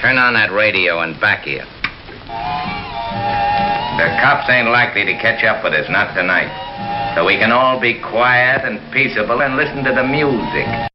Turn on that radio and back here. The cops ain't likely to catch up with us, not tonight. So we can all be quiet and peaceable and listen to the music.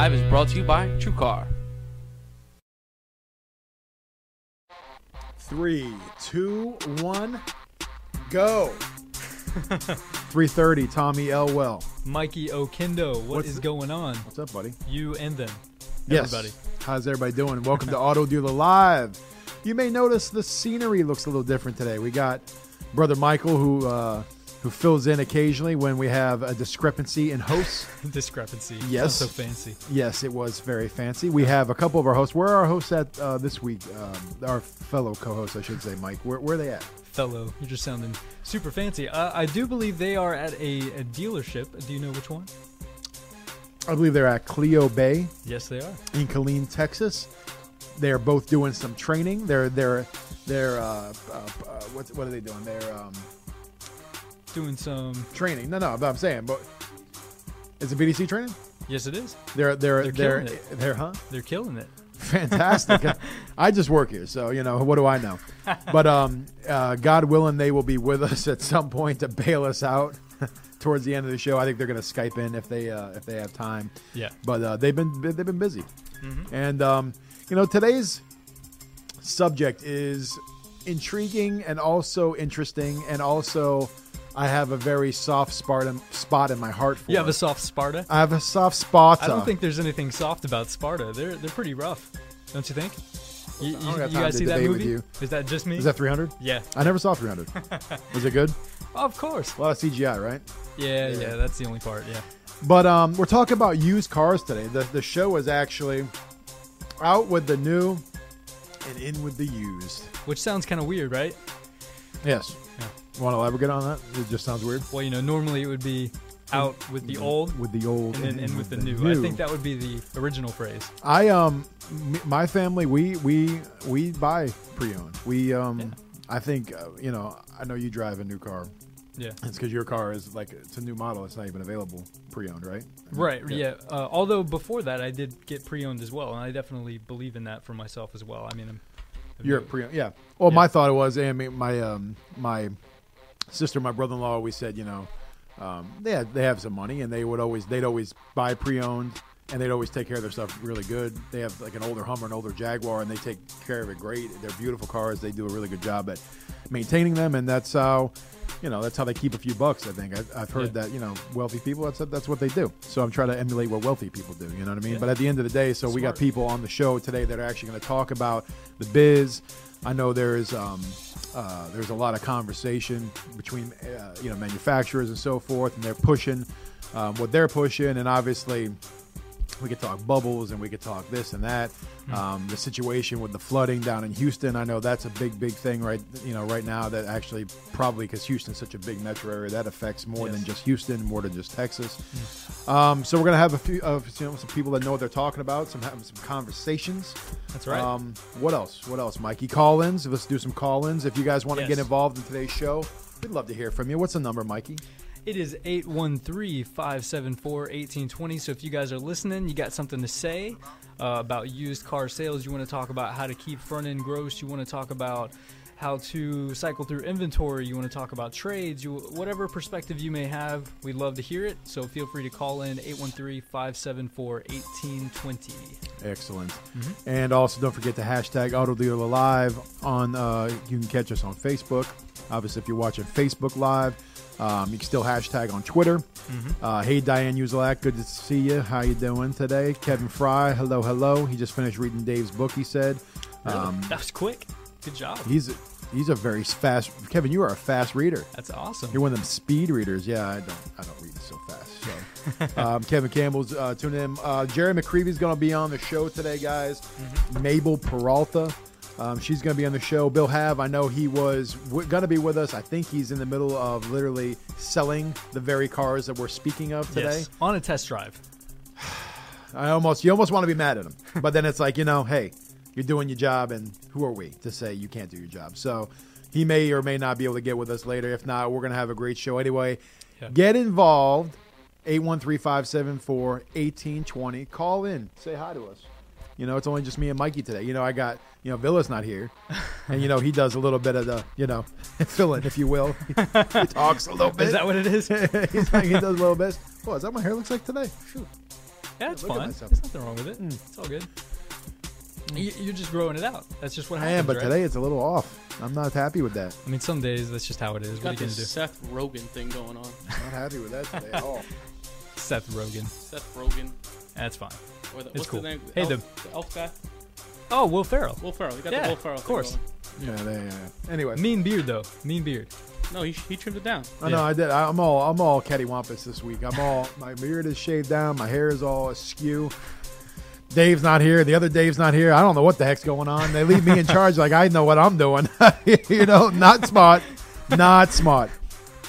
Live is brought to you by TrueCar. Three, two, one, go. 330, Tommy Elwell. Mikey Okindo, what is What's- going on? What's up, buddy? You and them. Yes. Everybody. How's everybody doing? Welcome to Auto Dealer Live. You may notice the scenery looks a little different today. We got brother Michael who uh, who fills in occasionally when we have a discrepancy in hosts. Discrepancy. Yes. Sounds so fancy. yes, it was very fancy. We have a couple of our hosts. Where are our hosts at uh, this week? Um, our fellow co-hosts, I should say, Mike. Where, where are they at? Fellow, you're just sounding super fancy. Uh, I do believe they are at a, a dealership. Do you know which one? I believe they're at Cleo Bay. Yes, they are. in Killeen, Texas. They're both doing some training. They're they're they're uh, uh, uh, what what are they doing? They're um, Doing some. training. No, no, but I'm saying, but is it BDC training? Yes, it is. They're they're They're they're killing they're, huh? They're killing it. Fantastic. I just work here, so you know what do I know? But um, uh, God willing, they will be with us at some point to bail us out towards the end of the show. I think they're going to Skype in if they uh, if they have time. Yeah. but uh, they've been they've been busy, and um, you know today's subject is intriguing and also interesting, and also I have a very soft Sparta spot in my heart for. You have a soft Sparta? I have a soft spot. I don't think there's anything soft about Sparta. They're they're pretty rough, don't you think? You, you, you guys see that movie? you. Is that just me? is that 300. yeah. I never saw 300. Was it good? Of course. A lot of CGI, right? Yeah, Yeah. yeah, that's the only part. Yeah. But um, we're talking about used cars today. The the show is actually out with the new and in with the used. Which sounds kind of weird, right? Yes. Yeah. Want to elaborate on that? It just sounds weird. Well, you know, normally it would be out with the old with the old and then in with the new. I think that would be the original phrase. I um, m- my family we we we buy pre-owned. We um, Yeah. I think uh, you know. I know you drive a new car. Yeah. It's because your car is like it's a new model. It's not even available pre-owned, right? Right. Yeah. Uh, although before that, I did get pre-owned as well, and I definitely believe in that for myself as well. I mean, I'm, You're a very- pre. Yeah. Well, Yeah. my thought was, I mean, my um, my sister, my brother-in-law always said, you know, um, they had, they have some money, and they would always they'd always buy pre-owned, and they'd always take care of their stuff really good. They have like an older Hummer, an older Jaguar, and they take care of it great. They're beautiful cars. They do a really good job at maintaining them, and that's how. You know that's how they keep a few bucks. I think I, I've heard Yeah. that you know wealthy people that's that's what they do. So I'm trying to emulate what wealthy people do. You know what I mean? Yeah. But at the end of the day, so we got people on the show today that are actually going to talk about the biz. I know there's um, uh, there's a lot of conversation between uh, you know manufacturers and so forth, and they're pushing um, what they're pushing, and obviously we could talk bubbles and we could talk this and that. Um, the situation with the flooding down in Houston, I know that's a big, big thing right you know right now. That actually probably because Houston's such a big metro area, that affects more Yes. than just Houston, more than just Texas. Um, so we're gonna have a few of you know some people that know what they're talking about, some having some conversations. That's right. Um, what else? What else, Mikey? Call-ins. Let's do some call-ins. If you guys want to Yes. get involved in today's show, we'd love to hear from you. What's the number, Mikey? It is 813-574-1820. So if you guys are listening, you got something to say uh, about used car sales, you want to talk about how to keep front end gross, you want to talk about how to cycle through inventory, you want to talk about trades, you whatever perspective you may have, we'd love to hear it. So feel free to call in 813-574-1820. Excellent. Mm-hmm. And also, don't forget to hashtag Auto Dealer Live on. Uh, you can catch us on Facebook. Obviously, if you're watching Facebook Live, um, you can still hashtag on Twitter. Mm-hmm. Uh, hey, Diane Uzelac, good to see you. How you doing today? Kevin Fry, hello, hello. He just finished reading Dave's book. He said, Really? um, that was quick. Good job. he's he's a very fast. Kevin, you are a fast reader. That's awesome. You're one of them speed readers. Yeah, I don't. I don't read so fast. So, um, Kevin Campbell's uh, tuning in. Uh, Jerry McCreevy's going to be on the show today, guys. Mabel Peralta. Um, she's going to be on the show. Bill Have, I know he was w- going to be with us. I think he's in the middle of literally selling the very cars that we're speaking of today. Yes. On a test drive. I almost, you almost want to be mad at him, but then it's like, you know, hey, you're doing your job, and who are we to say you can't do your job? So he may or may not be able to get with us later. If not, we're going to have a great show anyway. Yeah. Get involved. 813-574-1820. Call in. Say hi to us. You know, it's only just me and Mikey today. You know, I got, you know, Villa's not here. And, you know, he does a little bit of the, you know, filling, if you will. he talks a little bit. Is that what it is? He's like, he does a little bit. Oh, is that what my hair looks like today? Shoot. Yeah, it's look at fine. There's nothing wrong with it. Mm. It's all good. You, you're just growing it out. That's just what I happens. am, but right? today it's a little off. I'm not happy with that. I mean, some days that's just how it is. What are Got you gonna this do? Seth Rogen thing going on. I'm Not happy with that today at all. Seth Rogen. Seth Rogen. That's fine. Or the, It's what's cool. the name? Hey, elf, the- the elf guy? Oh, Will Ferrell. Will Ferrell. You got Yeah, the Will Ferrell. of course. going. Yeah, they, uh, anyway. Mean beard though. Mean beard. No, he, he trimmed it down. I know Yeah. I did. I, I'm all I'm all cattywampus this week. I'm all my beard is shaved down. My hair is all askew. Dave's not here. The other Dave's not here. I don't know what the heck's going on. They leave me in charge like I know what I'm doing. you know, not smart. Not smart.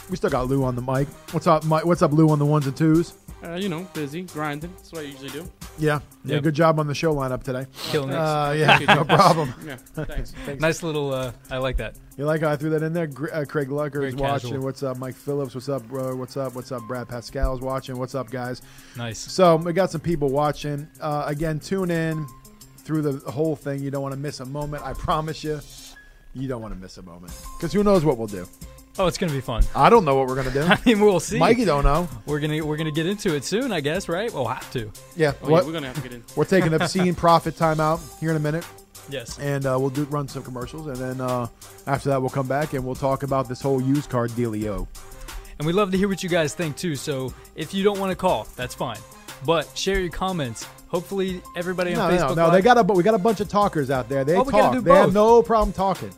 We still got Lou on the mic. What's up, Mike? What's up, Lou, on the ones and twos? Uh, you know, busy, grinding. That's what I usually do. Yeah, yeah. Yep. Good job on the show lineup today. Killing it. Uh, yeah, no problem. Yeah, thanks. thanks. nice little. Uh, I like that. You like how I threw that in there? Gr- Uh, Craig Lucker is watching. casual. What's up, Mike Phillips? What's up, bro? What's up? What's up, Brad Pascal is watching. What's up, guys? Nice. So we got some people watching. Uh, again, tune in through the whole thing. You don't want to miss a moment. I promise you, you don't want to miss a moment because who knows what we'll do. Oh, it's gonna be fun. I don't know what we're gonna do. I mean, we'll see. Mikey don't know. We're gonna we're gonna get into it soon, I guess, right? We'll have to. Yeah, Oh, what? yeah, we're gonna have to get in. we're taking a scene profit timeout here in a minute, Yes. and uh, we'll do run some commercials, and then uh, after that we'll come back and we'll talk about this whole used car dealio. And we'd love to hear what you guys think too. So if you don't want to call, that's fine. But share your comments. Hopefully, everybody No, on no, Facebook. no. They Live- got a, but we got a bunch of talkers out there. They Oh, we gotta talk. they have no problem talking.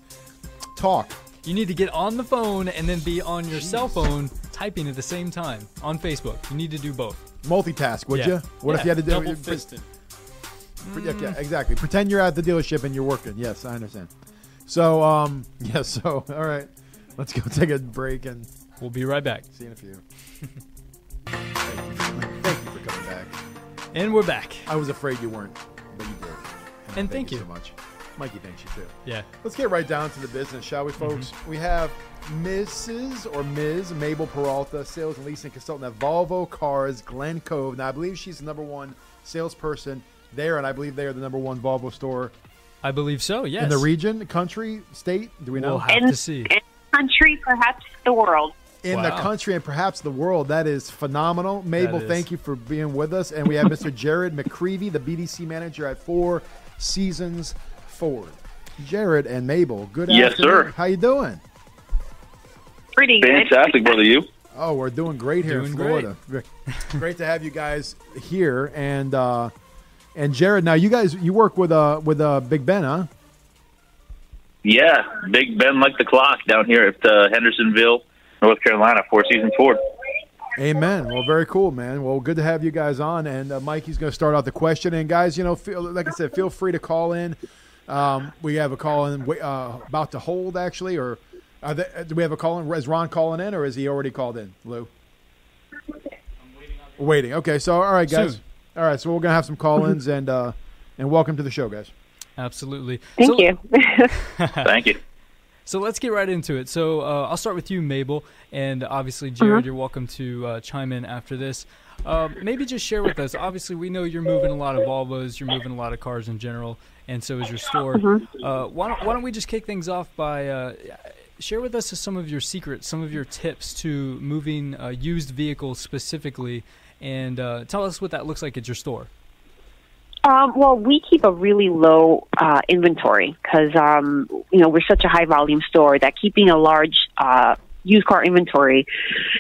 Talk. You need to get on the phone and then be on your cell phone typing at the same time on Facebook. You need to do both. Multitask, would Yeah. you? What if you had to do Double pre- fisted. pre- yeah, yeah, exactly. Pretend you're at the dealership and you're working. Yes, I understand. So, um, yeah. So, all right, let's go take a break and We'll be right back. see you in a few. Thank you. Thank you for coming back. And we're back. I was afraid you weren't, but you did. And thank you. so much. Mikey thanks you too. Yeah. Let's get right down to the business, shall we, mm-hmm. folks? We have Mrs. or Ms. Mabel Peralta, sales and leasing consultant at Volvo Cars, Glen Cove. Now, I believe she's the number one salesperson there, and I believe they are the number one Volvo store I believe so. Yes. in the region, country, state. Do we know? We'll have In- to see. in country, perhaps the world. in the country and perhaps the world. That is phenomenal. Mabel, is. thank you for being with us. And we have Mr. Jared McCreevy, the BDC manager at Four Seasons Ford. Jared and Mabel, good Yes, afternoon. sir. How you doing? Pretty good. Fantastic, brother. You? Oh, we're doing great here in Doing Florida. Great. great to have you guys here. And uh, and Jared, now you guys you work with uh with uh Big Ben, huh? Yeah, Big Ben like the clock down here at uh, Hendersonville, North Carolina, Four Seasons Ford. Amen. Well, very cool, man. Well, good to have you guys on. And uh, Mikey's going to start out the question. And guys, you know, feel, like I said, feel free to call in. Um, we have a call in uh, about to hold, actually, or are they, do we have a call in? Is Ron calling in, or is he already called in, Lou? Waiting. waiting. Okay, so all right, guys. Soon. All right, so we're gonna have some call-ins and uh, and welcome to the show, guys. Absolutely. Thank so, you. Thank you. So let's get right into it. So uh, I'll start with you, Mabel, and obviously Jared. You're welcome to uh, chime in after this. Um, maybe just share with us. Obviously, we know you're moving a lot of Volvos. You're moving a lot of cars in general, and so is your store. Uh, why, don't, why don't we just kick things off by uh, share with us some of your secrets, some of your tips to moving uh, used vehicles specifically, and uh, tell us what that looks like at your store. Um, well, we keep a really low uh, inventory because um, you know we're such a high volume store that keeping a large uh, used car inventory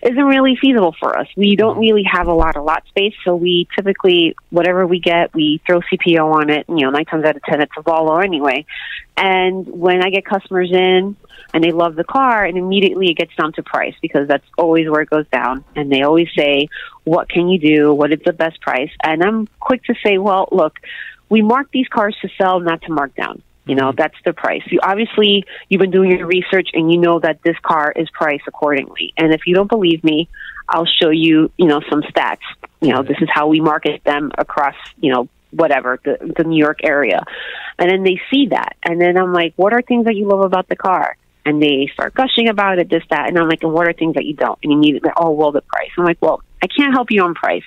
isn't really feasible for us. We don't mm-hmm. really have a lot of lot space, so we typically whatever we get, we throw CPO on it. You know, nine times out of ten, it's a Volvo anyway. And when I get customers in and they love the car, and immediately it gets down to price because that's always where it goes down. And they always say, "What can you do? What is the best price?" And I'm quick to say, "Well, look, we mark these cars to sell, not to mark down." You know, mm-hmm. that's the price. You obviously you've been doing your research and you know that this car is priced accordingly. And if you don't believe me, I'll show you, you know, some stats. You know, this is how we market them across, you know, whatever, the the New York area. And then they see that. And then I'm like, What are things that you love about the car? And they start gushing about it, this, that, and I'm like, and what are things that you don't? And you need immediately, oh well the price. I'm like, Well, I can't help you on price.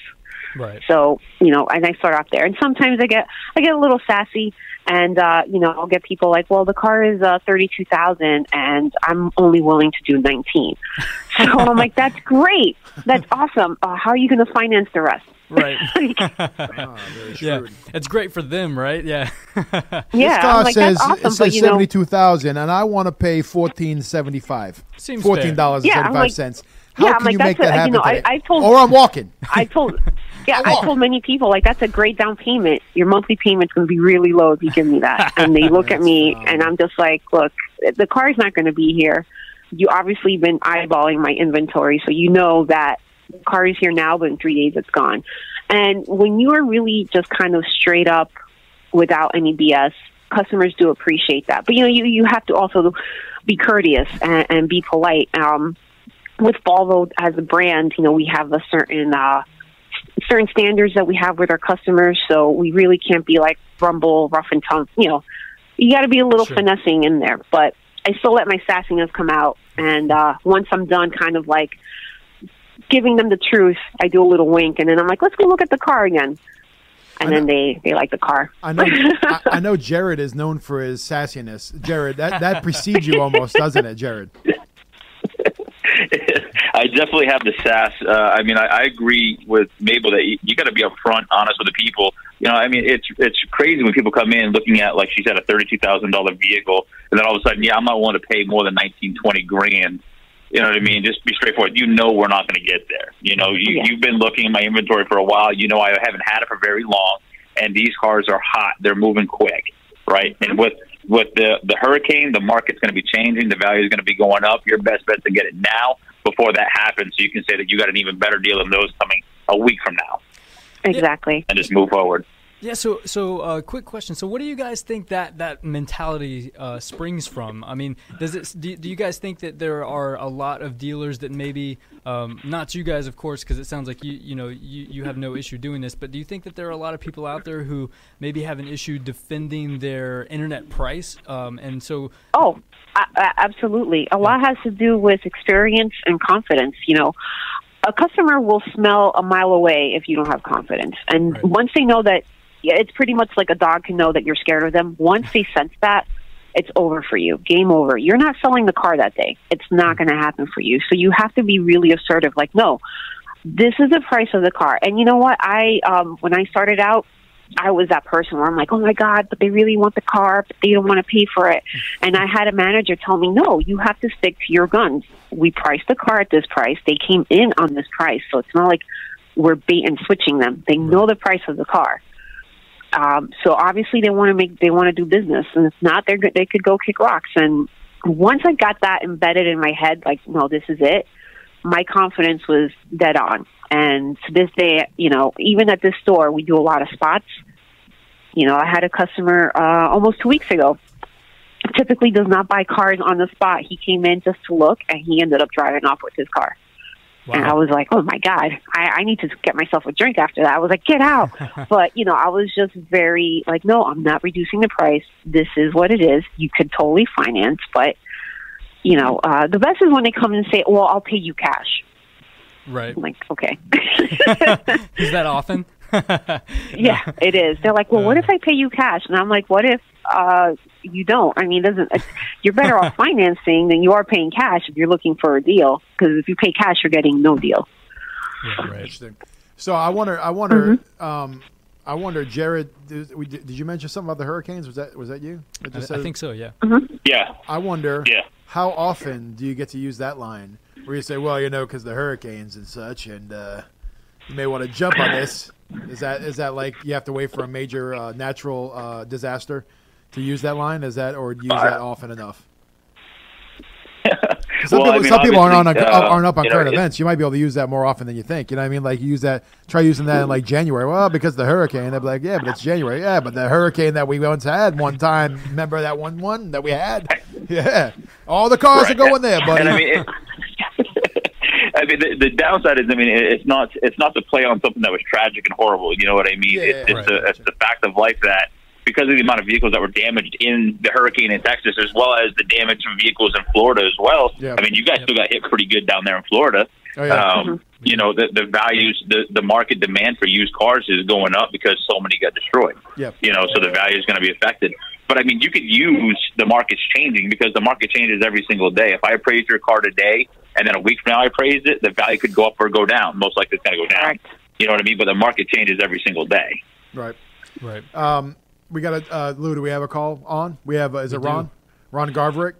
Right. So, you know, and I start off there. And sometimes I get I get a little sassy and uh, you know, I'll get people like, Well, the car is uh thirty two thousand and I'm only willing to do nineteen. So I'm like, That's great. That's awesome. Uh, how are you gonna finance the rest? Right. Very yeah. It's great for them, right? Yeah. yeah, car like, says awesome, it says but you know seventy two thousand, and I want to pay fourteen seventy five. Seems fourteen dollars and Yeah, I'm seventy five like- cents. How yeah, I'm can like, you that's make a- that you know, I-? I told- or I'm walking. I told, yeah, I told many people like that's a great down payment. Your monthly payment's going to be really low if you give me that. And they look at me, and I'm just like, look, the car's not going to be here. You obviously been eyeballing my inventory, so you know that the car is here now, but in three days it's gone. And when you are really just kind of straight up, without any BS, customers do appreciate that. But you know, you you have to also be courteous and, and be polite. Um, with Volvo as a brand, you know, we have a certain uh, certain standards that we have with our customers, so we really can't be like rumble, rough and tough. You know, you got to be a little Sure. finessing in there. But I still let my sassiness come out, and uh, once I'm done, kind of like giving them the truth, I do a little wink, and then I'm like, let's go look at the car again. And then they they like the car. I know. I, I know. Jared is known for his sassiness. Jared, that that precedes you almost, doesn't it, Jared? I definitely have the sass. Uh, I mean, I, I agree with Mabel that you, you got to be upfront, honest with the people. You know, I mean, it's it's crazy when people come in looking at, like she said, a thirty-two thousand dollar vehicle, and then all of a sudden, yeah, I'm not willing to pay more than nineteen, twenty grand. You know what I mean? Just be straightforward. You know we're not going to get there. You know, you, Yeah. you've been looking at my inventory for a while. You know I haven't had it for very long, and these cars are hot. They're moving quick, right? And with with the the hurricane, the market's going to be changing. The value is going to be going up. Your best bet to get it now before that happens, so you can say that you got an even better deal than those coming a week from now, exactly. and just move forward. Yeah. So, so uh, quick question. So, what do you guys think that that mentality uh, springs from? I mean, does it? Do, do you guys think that there are a lot of dealers that maybe, um, not you guys, of course, because it sounds like you you know you, you have no issue doing this, but do you think that there are a lot of people out there who maybe have an issue defending their internet price? Um, and so, Oh, a- absolutely. A lot has to do with experience and confidence. You know, a customer will smell a mile away if you don't have confidence. And Right. once they know that, it's pretty much like a dog can know that you're scared of them. Once they sense that, it's over for you. Game over. You're not selling the car that day. It's not going to happen for you. So you have to be really assertive. Like, no, this is the price of the car. And you know what? I um, when I started out, I was that person where I'm like, oh my god, but they really want the car, but they don't want to pay for it. And I had a manager tell me, no, you have to stick to your guns. We priced the car at this price. They came in on this price, so it's not like we're bait and switching them. They know the price of the car. Um, so obviously they want to make they want to do business, and if not, they're. They could go kick rocks. And once I got that embedded in my head, like, no, this is it. My confidence was dead on. And to this day, you know, even at this store, we do a lot of spots. You know, I had a customer uh, almost two weeks ago. Typically, does not buy cars on the spot. He came in just to look, and he ended up driving off with his car. And I was like, oh my God, I, I need to get myself a drink after that. I was like, get out. but, you know, I was just very like, no, I'm not reducing the price. This is what it is. You could totally finance, but, you know, uh, the best is when they come and say, well, I'll pay you cash. right? I'm like, okay. Is that often? yeah, it is. They're like, well, what Uh. if I pay you cash? And I'm like, what if uh, you don't? I mean, it doesn't it's, you're better off financing than you are paying cash if you're looking for a deal. Because if you pay cash, you're getting no deal. Yeah, right. Interesting. So I wonder. I wonder. Mm-hmm. Um, I wonder, Jared. Did, did you mention something about the hurricanes? Was that was that you? I, just I said- think so. Yeah. Yeah, I wonder. Yeah. How often do you get to use that line where you say, well, you know, because the hurricanes and such, and uh, you may want to jump on this. Is that is that like you have to wait for a major uh, natural uh, disaster to use that line? Is that or use that often enough? Some Well, I people, mean, some people aren't on obviously, uh, aren't up on you know, current events. You might be able to use that more often than you think. You know what I mean? Like you use that, try using that in like January. Well, because the hurricane, they'd be like, yeah, but it's January. Yeah, but the hurricane that we once had one time. Remember that one one that we had? Yeah, all the cars are going there, buddy. And I mean, it, I mean, the, the downside is, I mean, it's not it's not to play on something that was tragic and horrible. You know what I mean? Yeah, it's yeah, it's, right. a, it's the fact of life that because of the amount of vehicles that were damaged in the hurricane in Texas, as well as the damage from vehicles in Florida as well. Yeah. I mean, you guys still got hit pretty good down there in Florida. Oh, yeah. Um, you know, the, the values, the, the market demand for used cars is going up because so many got destroyed. Yep. You know, so the value is going to be affected. But I mean, you could use the market's changing because the market changes every single day. If I appraise your car today and then a week from now I appraise it, the value could go up or go down. Most likely it's going to go down. Correct. You know what I mean? But the market changes every single day. right. Right. Um, we got a uh, Lou. Do we have a call on? We have. Uh, is it do. Ron? Ron Garverick.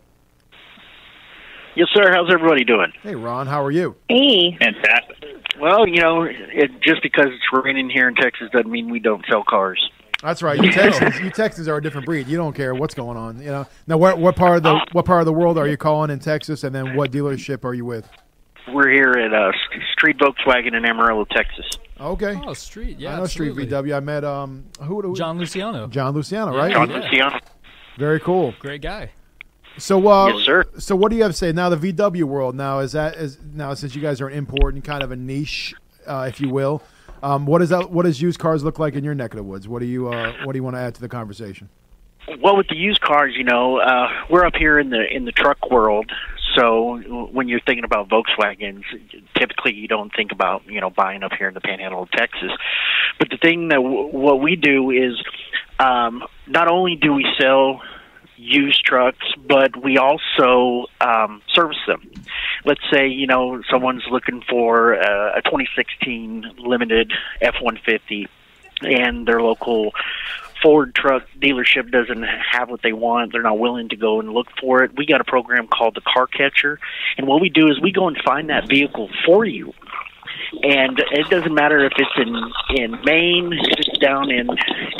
Yes, sir. How's everybody doing? Hey, Ron. How are you? Hey, Fantastic. Well, you know, it, just because it's raining here in Texas doesn't mean we don't sell cars. That's right. You Texans, you Texans are a different breed. You don't care what's going on. You know. Now, what what part of the what part of the world are you calling in Texas, and then what dealership are you with? We're here at uh, Street Volkswagen in Amarillo, Texas. Okay. Oh, street. Yeah, I know Street. VW. I met um who, who John Luciano. John Luciano, right? John Yeah. Luciano. Very cool. Great guy. So, uh, Yes, sir. So, what do you have to say now? The VW world now is that is now since you guys are an import and kind of a niche, uh, if you will. Um, what is that? What does used cars look like in your neck of the woods? What do you uh, What do you want to add to the conversation? Well, with the used cars, you know, uh, we're up here in the in the truck world. So when you're thinking about Volkswagens, typically you don't think about you know buying up here in the Panhandle of Texas. But the thing that w- what we do is um, not only do we sell used trucks, but we also um, service them. Let's say you know someone's looking for a, a 2016 limited F-150, and their local Ford truck dealership doesn't have what they want. They're not willing to go and look for it. We got a program called the Car Catcher, and what we do is we go and find that vehicle for you. And it doesn't matter if it's in in Maine, if it's down in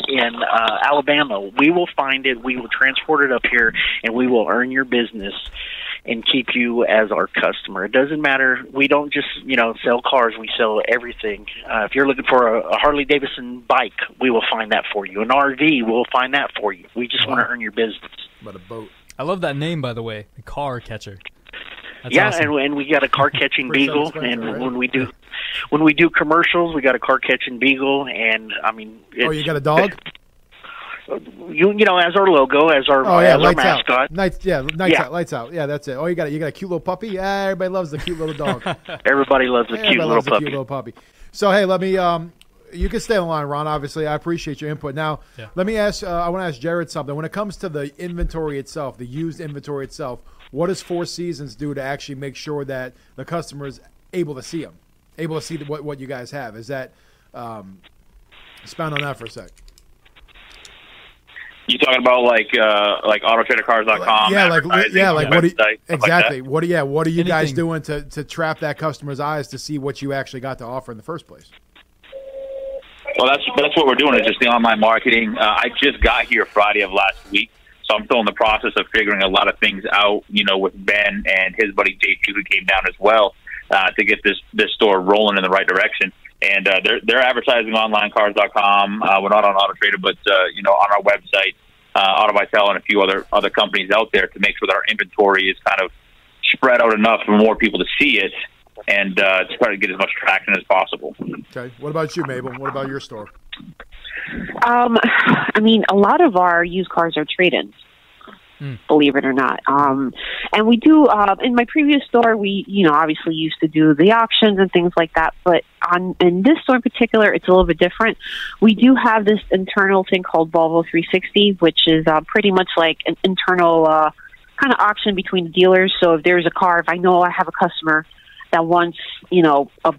in uh, Alabama. We will find it. We will transport it up here, and we will earn your business and keep you as our customer. It doesn't matter. We don't just you know sell cars. We sell everything. Uh, if you're looking for a, a Harley Davidson bike, we will find that for you. An RV, we'll find that for you. We just want to earn your business. About a boat. I love that name, by the way. The car catcher. That's yeah, awesome. and, and we got a car catching beagle, and right? when we do when we do commercials, we got a car catching beagle, and I mean, Oh, you got a dog? You you know, as our logo, as our Oh yeah, as our lights mascot. out. Nights, yeah, lights Yeah. out, lights out. Yeah, that's it. Oh, you got it. you got a cute little puppy. Yeah, everybody loves the cute little dog. Everybody loves a Everybody cute little loves the puppy. cute little puppy. So hey, let me. Um, you can stay on the line, Ron. Obviously, I appreciate your input. Now, Yeah. let me ask. Uh, I want to ask Jared something. When it comes to the inventory itself, the used inventory itself, what does Four Seasons do to actually make sure that the customer is able to see them, able to see what what you guys have? Is that um, expound on that for a sec? You talking about like uh, like AutoTraderCars.com? yeah, like yeah, like what? Do you, website, like that? exactly. what? Yeah, what are you guys doing to to trap that customer's eyes to see what you actually got to offer in the first place? Well, that's that's what we're doing. Is just the online marketing. Uh, I just got here Friday of last week, so I'm still in the process of figuring a lot of things out. You know, with Ben and his buddy JT, who came down as well uh, to get this this store rolling in the right direction. And uh, they're they're advertising online cars.com. Uh, we're not on Auto Trader, but uh, you know, on our website, uh, Autobytel, and a few other other companies out there to make sure that our inventory is kind of spread out enough for more people to see it and uh, to try to get as much traction as possible. Okay. What about you, Mabel? What about your store? Um, I mean, a lot of our used cars are trade-ins. Believe it or not, um, and we do. Uh, in my previous store, we, you know, obviously used to do the auctions and things like that. But on in this store in particular, it's a little bit different. We do have this internal thing called Volvo 360, which is uh, pretty much like an internal uh, kind of auction between the dealers. So if there's a car, if I know I have a customer that wants, you know, a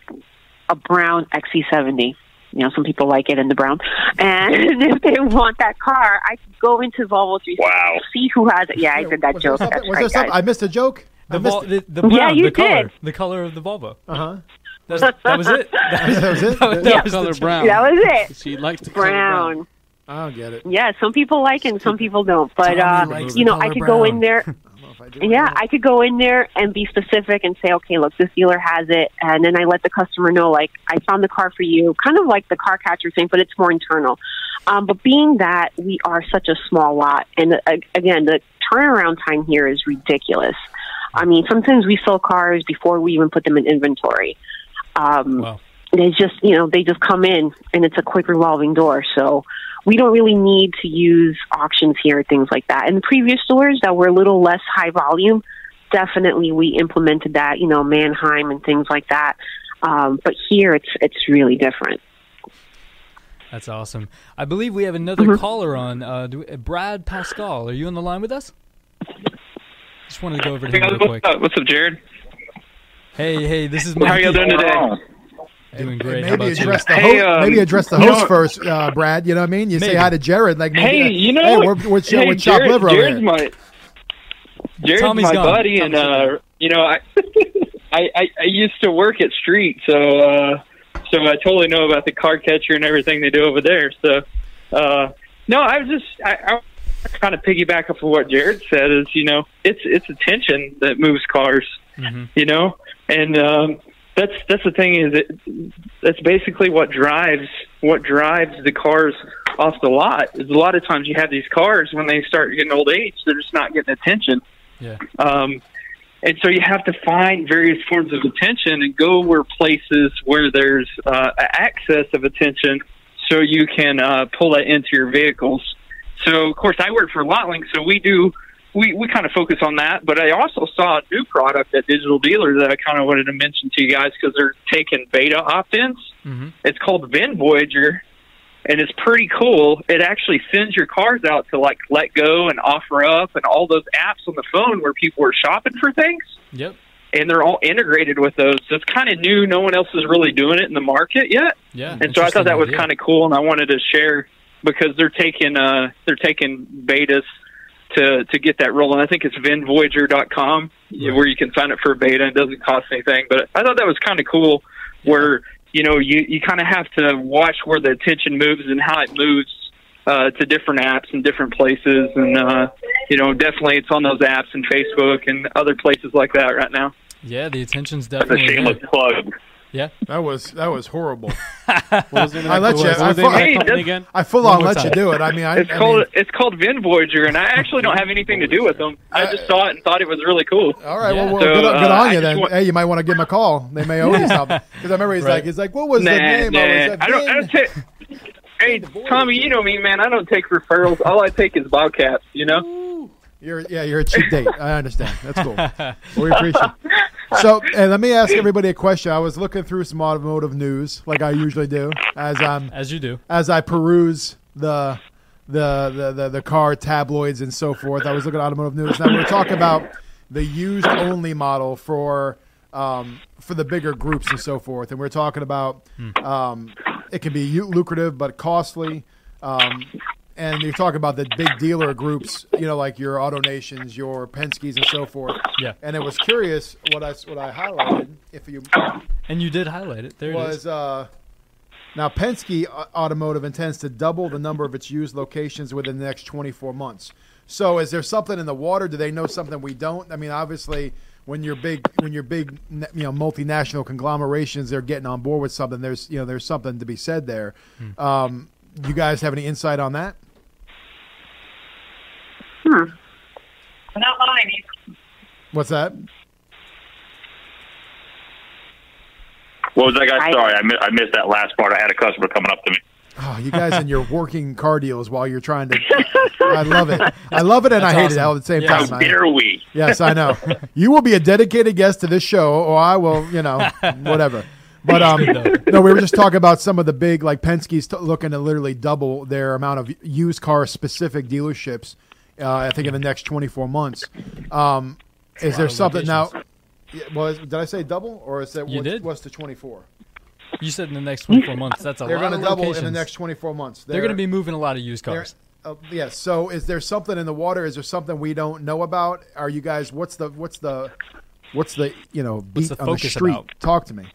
a brown XC70. You know, some people like it in the brown. And if they want that car, I go into Volvo 360, Wow. see who has it. Yeah, I did that Was joke. something- That's was right, there something- guys. I missed a joke. The, I missed Vol- it. the, the Yeah, you the color, did. the color of the Volvo. Uh huh. That's, that was it. That was, That was it? that was- that Yeah. was color ch- brown. That was it. She likes the color Brown. I don't get it. Yeah, some people like it and some people don't. But uh, you know, I color could go in there. I don't know if I do or Yeah. I could go in there and be specific and say, okay, look, this dealer has it, and then I let the customer know, like, I found the car for you, kind of like the car catcher thing, but it's more internal. Um, but being that we are such a small lot, and uh, again, the turnaround time here is ridiculous. I mean, sometimes we sell cars before we even put them in inventory. Um, Wow. they just you know they just come in and it's a quick revolving door so we don't really need to use auctions here things like that in the previous stores that were a little less high volume definitely we implemented that you know manheim and things like that um, but here it's it's really different That's awesome. I believe we have another Mm-hmm. caller on. Uh, do we, uh, Brad Pascal, are you on the line with us? Just wanted to go over to him real quick. What's up, What's up, Jared? Hey, hey, this is Mike. How are y'all doing today? Doing great. How Maybe about you? address the Hey, host. um, maybe address the you host know- first, uh, Brad. You know what I mean? You say hi to Jared. Like, maybe, Hey, uh, you know, hey, we're, we're, hey, we're chopped Jared, liver over Jared's here. my Jared's Tommy's my gone. buddy, and uh, you know, I, I I I used to work at Street, so uh, so I totally know about the car catcher and everything they do over there. So, uh, no, I was just I, I kind of piggyback off of what Jared said. Is you know, it's it's attention that moves cars. Mhm. You know, and um, that's that's the thing is it that's basically what drives what drives the cars off the lot. Is a lot of times you have these cars when they start getting old age, they're just not getting attention. Yeah. Um, and so you have to find various forms of attention and go where places where there's uh, access of attention, so you can uh, pull that into your vehicles. So of course I work for LotLinx, so we do we, we kind of focus on that. But I also saw a new product at Digital Dealer that I kind of wanted to mention to you guys because they're taking beta opt-ins. Mhm. It's called Vin Voyager, and it's pretty cool. It actually sends your cars out to like Let Go and Offer Up and all those apps on the phone where people are shopping for things, Yep. and they're all integrated with those. So it's kind of new. No one else is really doing it in the market yet, Yeah. and so I thought that was kind of cool, and I wanted to share because they're taking uh they're taking betas to to get that rolling. I think it's vinvoyager.com Right. where you can sign up for a beta. It doesn't cost anything, but I thought that was kind of cool. Where you know you you kind of have to watch where the attention moves and how it moves uh, to different apps and different places, and uh, you know definitely it's on those apps and Facebook and other places like that right now. Yeah, the attention's That's a definitely shameless there. plug. Yeah. That was that was horrible. What was the name I let you- what I was the fu- name of that Hey, again? I full One on more let you do it. I mean, I, It's I called mean, it's called Vin Voyager, and I actually don't have anything to do with them. I just saw it and thought it was really cool. all right. Yeah. Well, well So, good, on- good uh, on you then. want- hey, you might want to give him a call. They may owe you something. Because I remember he's Right. like, he's like, what was Nah, the name? nah. I was like, I don't. I don't take. Hey, Tommy, you know me, man. I don't take referrals. All I take is Bobcats. You know. You're yeah, you're a cheap date. I understand. That's cool. we appreciate. It. So, and let me ask everybody a question. I was looking through some automotive news, like I usually do, as I'm As you do. as I peruse the the the the, the car tabloids and so forth. I was looking at automotive news. Now we're talking about the used only model for um, for the bigger groups and so forth, and we're talking about um, it can be lucrative but costly. Um, and you're talking about the big dealer groups, you know, like your Auto Nations, your Penske's, and so forth. Yeah. And it was curious what I what I highlighted. If you And you did highlight it. There it is. uh, now Penske Automotive intends to double the number of its used locations within the next 24 months. So, is there something in the water? Do they know something we don't? I mean, obviously, when you're big, when you're big, you know, multinational conglomerations, they're getting on board with something. There's, you know, there's something to be said there. Um, you guys have any insight on that? Not mine What's that? What was that guy? I- Sorry, I, mi- I missed that last part. I had a customer coming up to me. Oh, you guys and your working car deals while you're trying to. I love it. I love it and I hate awesome. it all at the same Yeah. time. How I- dare we? Yes, I know. you will be a dedicated guest to this show, or I will, you know, whatever. But um, no, we were just talking about some of the big, like Penske's t- looking to literally double their amount of used car specific dealerships. Uh, I think in the next 24 months. Um, is there something now? Yeah, Was did I say double or is that You what, did. what's the 24? You said in the next 24 months. That's a lot. They're going to double in the next 24 months. They're going to be moving a lot of used cars. uh, yes. So, is there something in the water? Is there something we don't know about? Are you guys? What's the what's the what's the you know beat the on the street? about? Talk to me.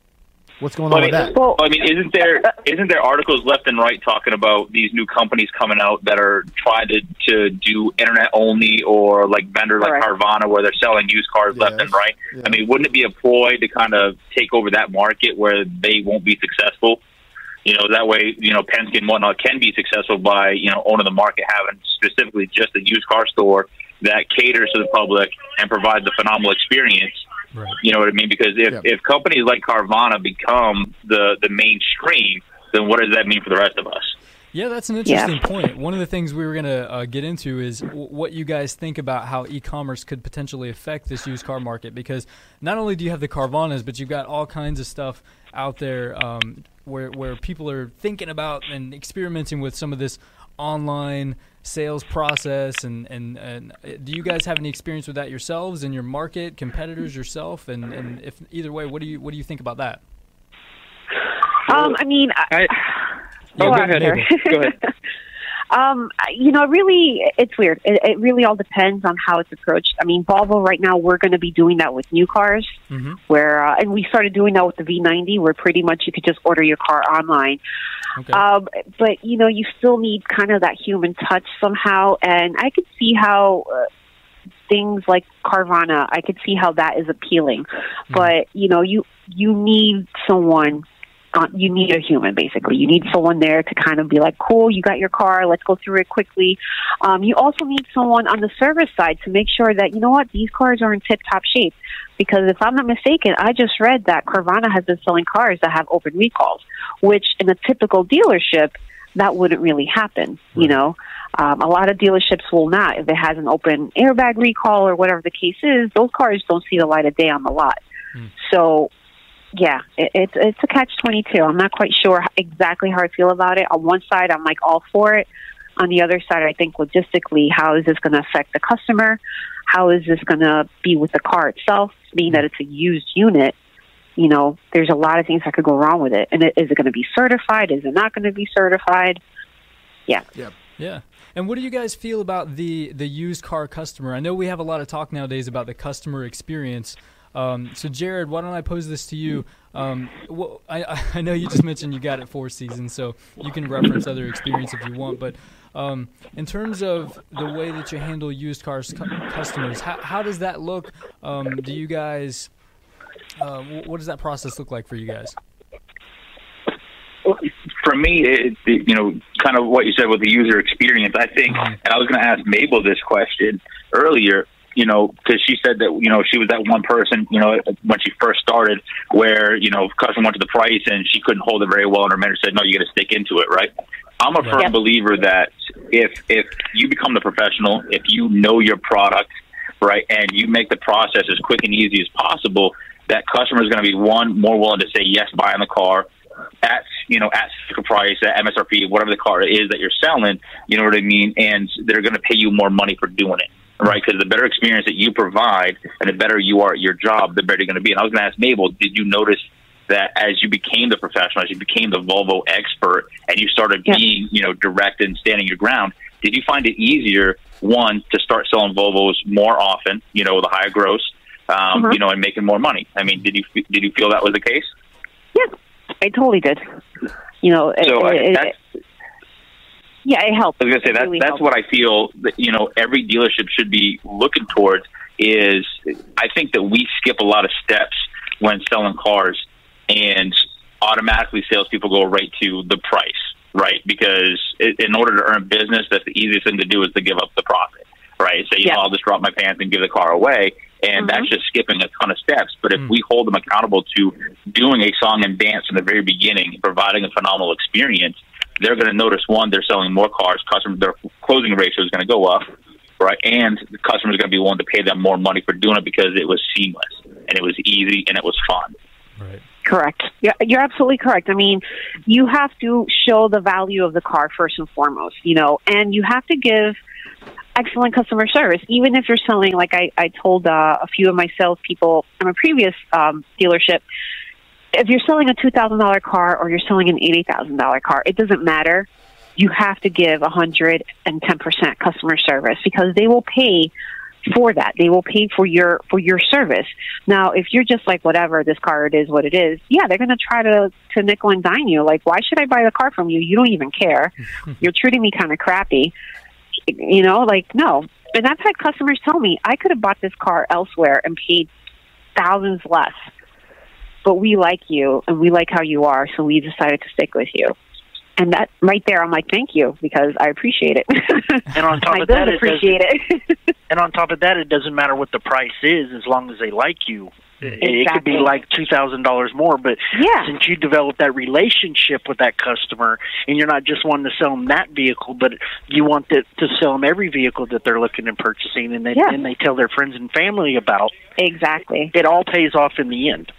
What's going on I with mean, that? Well- I mean, isn't there isn't there articles left and right talking about these new companies coming out that are trying to to do internet only or like vendor like Correct. Carvana where they're selling used cars left and right? Yeah. I mean, wouldn't it be a ploy to kind of take over that market where they won't be successful? You know, that way, you know, Penske and whatnot can be successful by you know owning the market, having specifically just a used car store that caters to the public and provides a phenomenal experience. Right. You know what I mean? Because if, Yeah. if companies like Carvana become the, the mainstream, then what does that mean for the rest of us? Yeah, that's an Yeah. interesting point. One of the things we were going to uh, get into is w- what you guys think about how e-commerce could potentially affect this used car market. Because not only do you have the Carvanas, but you've got all kinds of stuff out there um, where where people are thinking about and experimenting with some of this online sales process. And, and, and uh, do you guys have any experience with that yourselves in your market, competitors yourself? And, and if either way, what do you what do you think about that? Um, I mean, I, I, Go oh, go ahead. sir. Go ahead. Um, you know, really, it's weird. It, it really all depends on how it's approached. I mean, Volvo right now, we're going to be doing that with new cars, Mhm. where, uh, and we started doing that with the V90, where pretty much you could just order your car online. Okay. Um, but you know, you still need kind of that human touch somehow, and I could see how uh, things like Carvana, I could see how that is appealing. But you know, you you need someone. You need a human, basically. You need someone there to kind of be like, "Cool, you got your car. Let's go through it quickly." Um, you also need someone on the service side to make sure that you know what these cars are in tip-top shape. Because if I'm not mistaken, I just read that Carvana has been selling cars that have open recalls, which in a typical dealership that wouldn't really happen. You know, um, a lot of dealerships will not if it has an open airbag recall or whatever the case is. Those cars don't see the light of day on the lot. So, yeah, it, it's it's a catch twenty two. I'm not quite sure exactly how I feel about it. On one side, I'm like all for it. On the other side, I think logistically, how is this going to affect the customer? How is this going to be with the car itself? Being that it's a used unit, you know, there's a lot of things that could go wrong with it. And it, is it going to be certified? Is it not going to be certified? Yeah. Yeah. And what do you guys feel about the the used car customer? I know we have a lot of talk nowadays about the customer experience. Um, so, Jared, why don't I pose this to you? Um, wh- I, I know you just mentioned you got it four seasons, so you can reference other experience if you want. But um, in terms of the way that you handle used cars cu- customers, how, how does that look? Um, do you guys? Uh, what does that process look like for you guys? For me, it, it, you know, kind of what you said with the user experience, I think, and I was going to ask Mabel this question earlier, you know, because she said that, you know, she was that one person, you know, when she first started where, you know, customer went to the price and she couldn't hold it very well and her manager said, no, you got to stick into it, right? I'm a firm Yep. believer that if if you become the professional, if you know your product, right, and you make the process as quick and easy as possible, that customer is going to be one more willing to say yes, buy in the car at you know at sticker price, at MSRP, whatever the car is that you're selling. You know what I mean? And they're going to pay you more money for doing it. Right, because the better experience that you provide and the better you are at your job, the better you're going to be. And I was going to ask Mabel, did you notice that as you became the professional, as you became the Volvo expert, and you started Yeah. being, you know, direct and standing your ground, did you find it easier, one, to start selling Volvos more often, you know, with a higher gross, um, Mhm. you know, and making more money? I mean, did you did you feel that was the case? Yeah, I totally did. You know, So it, that's, it, yeah, it helped. I was gonna say It that's really that's helped. what I feel that you know every dealership should be looking towards is I think that we skip a lot of steps when selling cars and automatically salespeople go right to the price, right? Because in order to earn business, that's the easiest thing to do is to give up the profit, right? Say, you Yeah. know, I'll just drop my pants and give the car away. And that's mm-hmm. just skipping a ton of steps. But if mm. we hold them accountable to doing a song and dance from the very beginning, providing a phenomenal experience, they're going to notice one, they're selling more cars, customer their closing ratio is going to go up, right? And the customer is going to be willing to pay them more money for doing it because it was seamless and it was easy and it was fun. Right. Correct. Yeah, you're absolutely correct. I mean, you have to show the value of the car first and foremost, you know, and you have to give excellent customer service, even if you're selling, like I, I told uh, a few of my salespeople in a previous um, dealership, if you're selling a $2,000 car or you're selling an $80,000 car, it doesn't matter. you have to give 110% customer service because they will pay for that. They will pay for your for your service. Now, if you're just like whatever this car it is what it is, yeah, they're going to try to to nickel and dime you. Like, why should I buy the car from you? You don't even care. you're treating me kind of crappy. You know, like no. And I've had customers tell me I could have bought this car elsewhere and paid thousands less. But we like you and we like how you are, so we decided to stick with you. And that right there, I'm like, thank you because I appreciate it. And on top of that, bills it appreciate it. And on top of that, it doesn't matter what the price is as long as they like you. It- It could be like two thousand dollars more, but Yeah. since you develop that relationship with that customer, and you're not just wanting to sell them that vehicle, but you want to, to sell them every vehicle that they're looking and purchasing, and they Yeah. and they tell their friends and family about. exactly. It all pays off in the end.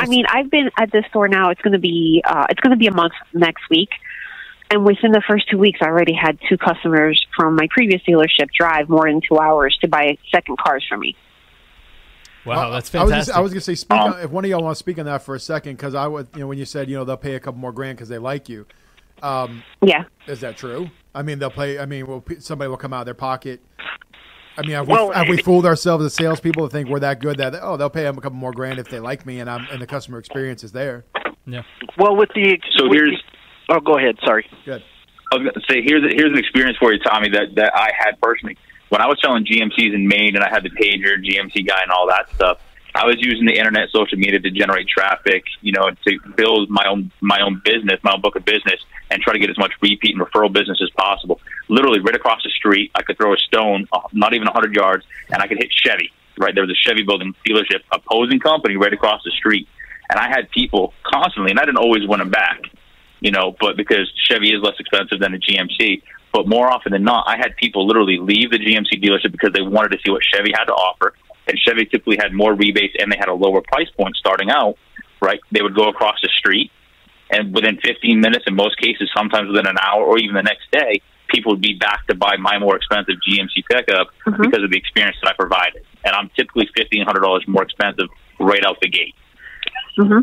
I mean, I've been at this store now. It's going to be uh, it's going to be a month next week, and within the first two weeks, I already had two customers from my previous dealership drive more than two hours to buy second cars for me. Wow, that's I was, fantastic. just, I was gonna say, speak Um, on, if one of y'all want to speak on that for a second, because I would, you know, when you said, you know, they'll pay a couple more grand because they like you, um, Yeah, is that true? I mean, they'll pay. I mean, will somebody will come out of their pocket? I mean, have Well, we have we fooled ourselves as salespeople to think we're that good that oh they'll pay them a couple more grand if they like me and I'm and the customer experience is there. yeah. Well, with the So with here's- the- oh, go ahead. Sorry. Good. I was going to say here's here's an experience for you, Tommy, that that I had personally when I was selling GMCs in Maine, and I had the pager, GMC guy, and all that stuff. I was using the internet, social media to generate traffic, you know, to build my own my own business, my own book of business, and try to get as much repeat and referral business as possible. Literally, right across the street, I could throw a stone, uh, not even 100 yards, and I could hit Chevy. Right there was a Chevy building dealership, opposing company, right across the street, and I had people constantly, and I didn't always win them back you know, but because Chevy is less expensive than a GMC. But more often than not, I had people literally leave the GMC dealership because they wanted to see what Chevy had to offer. And Chevy typically had more rebates and they had a lower price point starting out, right? They would go across the street and within 15 minutes, in most cases, sometimes within an hour or even the next day, people would be back to buy my more expensive GMC pickup because of the experience that I provided. And I'm typically $1,500 more expensive right out the gate. hmm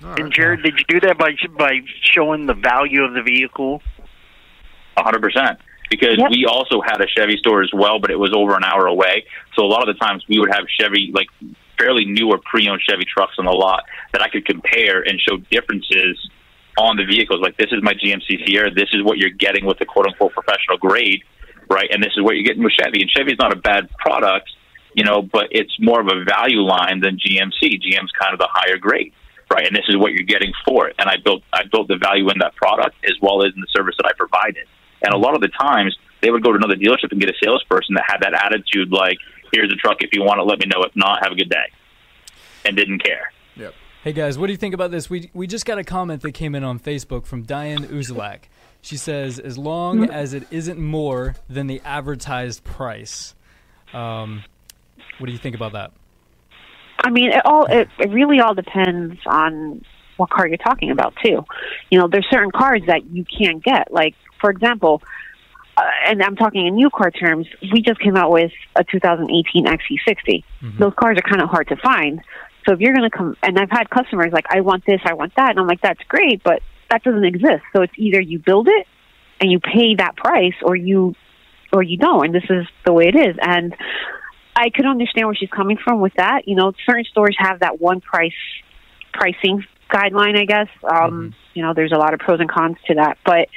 And Jared, did you do that by by showing the value of the vehicle? Hundred percent. Because Yep. we also had a Chevy store as well, but it was over an hour away. So a lot of the times we would have Chevy, like fairly new or pre-owned Chevy trucks on the lot that I could compare and show differences on the vehicles. Like this is my GMC Sierra. This is what you're getting with the quote unquote professional grade, right? And this is what you're getting with Chevy. And Chevy's not a bad product, you know, but it's more of a value line than GMC. GM's kind of the higher grade, right? And this is what you're getting for it. And I built I built the value in that product as well as in the service that I provided. And a lot of the times they would go to another dealership and get a salesperson that had that attitude like, here's a truck if you want it, let me know. If not, have a good day. And didn't care. Yep. Hey guys, what do you think about this? We we just got a comment that came in on Facebook from Diane Uzalak. She says, "As long as it isn't more than the advertised price." Um, what do you think about that? I mean, it all it, it really all depends on what car you're talking about too. You know, there's certain cars that you can't get. Like, for example, uh, and I'm talking in new car terms. We just came out with a 2018 XC60. Those cars are kind of hard to find. So if you're going to come, and I've had customers like, I want this, I want that, and I'm like, that's great, but that doesn't exist. So it's either you build it and you pay that price, or you, or you don't. And this is the way it is. And I could understand where she's coming from with that. You know, certain stores have that one price pricing guideline, I guess. Um, You know, there's a lot of pros and cons to that, but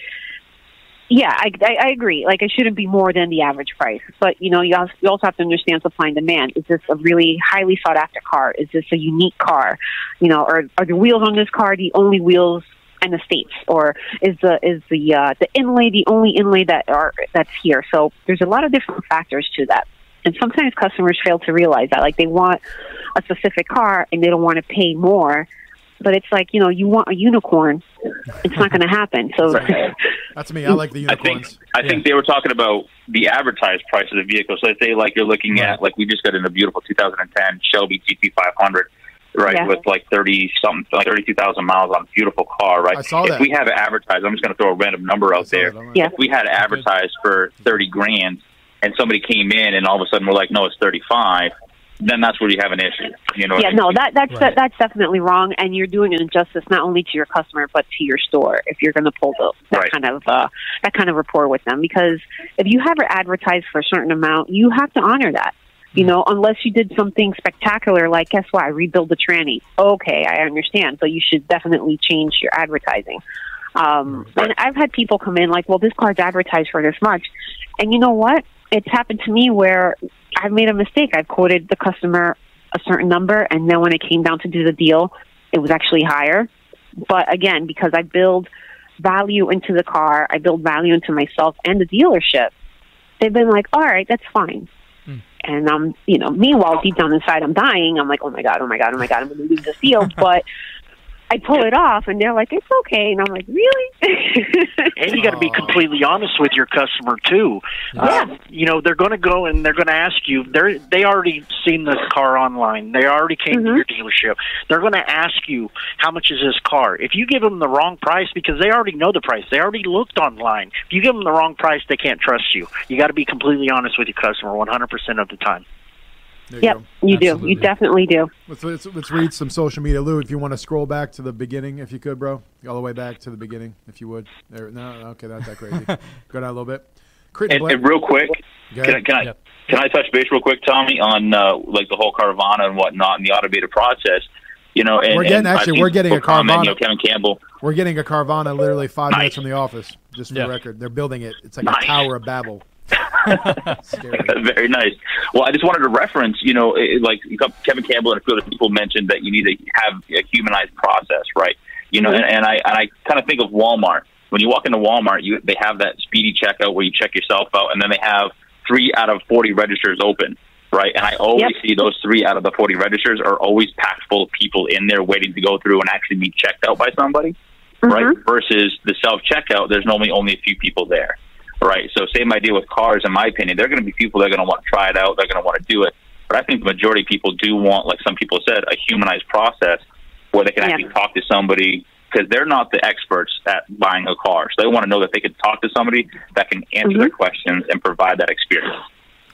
yeah, I, I, I agree. Like, it shouldn't be more than the average price. But you know, you also, you also have to understand supply and demand. Is this a really highly sought after car? Is this a unique car? You know, or are the wheels on this car the only wheels in the states, or is the is the uh, the inlay the only inlay that are that's here? So there's a lot of different factors to that. And sometimes customers fail to realize that, like they want a specific car and they don't want to pay more. But it's like you know, you want a unicorn, it's not going to happen. So That's me. I like the I think unicorns. I think they were talking about the advertised price of the vehicle. So let's say like you're looking at like we just got in a beautiful 2010 Shelby GT500, right, Yeah. with like 30 something like 32,000 miles on a beautiful car, right? I saw if that. we have it advertised, I'm just going to throw a random number out there. that, Yeah. If we had it advertised for 30 grand, and somebody came in and all of a sudden we're like, no, it's 35. Then that's where you have an issue. You know? yeah, I mean? no, that that's Right. that's definitely wrong, and you're doing an injustice not only to your customer but to your store if you're going to pull the, that Right. kind of uh, that kind of rapport with them. Because if you have it advertised for a certain amount, you have to honor that. You know, unless you did something spectacular, like guess what, I rebuild the tranny. Okay, I understand, but you should definitely change your advertising. Um, and I've had people come in like, well, this card's advertised for this much, and you know what? It's happened to me where I've made a mistake. I've quoted the customer a certain number, and then when it came down to do the deal, it was actually higher. But again, because I build value into the car, I build value into myself and the dealership. They've been like, "All right, that's fine." Hmm. And I'm, you know, meanwhile, deep down inside, I'm dying. I'm like, "Oh my god, oh my god, oh my god, I'm going to lose this deal." but I pull it off, and they're like, "It's okay," and I'm like, "Really?" and you got to be completely honest with your customer too. Um, you know, they're going to go and they're going to ask you. They're they already seen this car online. They already came to your dealership. They're going to ask you how much is this car. If you give them the wrong price because they already know the price, they already looked online. If you give them the wrong price, they can't trust you. You got to be completely honest with your customer 100% of the time. There you yep, go. you do. You definitely do. Let's, let's let's read some social media. Lou, if you want to scroll back to the beginning, if you could, bro, all the way back to the beginning, if you would. There, no, okay, not that crazy. Go down a little bit. Crit And, and real quick, Go can I, can I can I touch base real quick, Tommy, on uh, like the whole Carvana and whatnot and the automated process? You know, and, We're getting- and actually, we're getting people a comment, Carvana. You know, Kevin Campbell. We're getting a Carvana literally five minutes from the office, just for Yeah. the record. They're building it. It's like Nice. a Tower of Babel. Very nice. Well, I just wanted to reference, you know, it, like Kevin Campbell and a few other people mentioned that you need to have a humanized process, right? You know, mm-hmm. and, and I and I kind of think of Walmart. When you walk into Walmart, you they have that speedy checkout where you check yourself out, and then they have three out of forty registers open, right? And I always see those three out of the forty registers are always packed full of people in there waiting to go through and actually be checked out by somebody, right? Mm-hmm. Versus the self checkout, there's normally only a few people there right? So same idea with cars. In my opinion, they're going to be people that are going to want to try it out. They're going to want to do it. But I think the majority of people do want, like some people said, a humanized process where they can Yeah. actually talk to somebody because they're not the experts at buying a car. So they want to know that they can talk to somebody that can answer their mm-hmm. questions and provide that experience.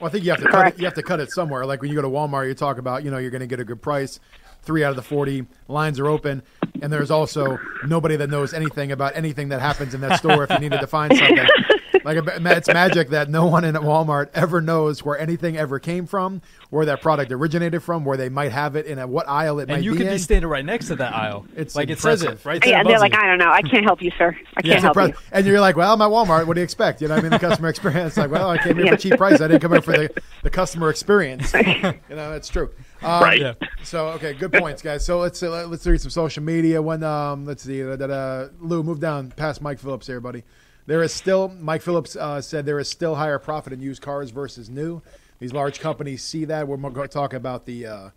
Well, I think you have to cut it. You have to cut it somewhere. Like when you go to Walmart, you talk about you know you're going to get a good price. Three out of the forty lines are open, and there's also nobody that knows anything about anything that happens in that store. If you needed to find something, like it's magic that no one in Walmart ever knows where anything ever came from, where that product originated from, where they might have it in a, what aisle it might be. And you be could in. be standing right next to that aisle. It's like it says it impressive. right there. Yeah, and they're like. I don't know. I can't help you, sir. I can't help it's you. And you're like, well, I'm at Walmart. What do you expect? You know, I mean, the customer experience. Like, well, I came here Yeah. for cheap price. I didn't come here for the, the customer experience. you know, it's true. Um, Right. Yeah. So, okay, good points, guys. So let's uh, let's read some social media. When um, let's see, uh, da, da, Lou, move down past Mike Phillips here, buddy. There is still Mike Phillips uh, said there is still higher profit in used cars versus new. These large companies see that. We're going to talk about the. Uh,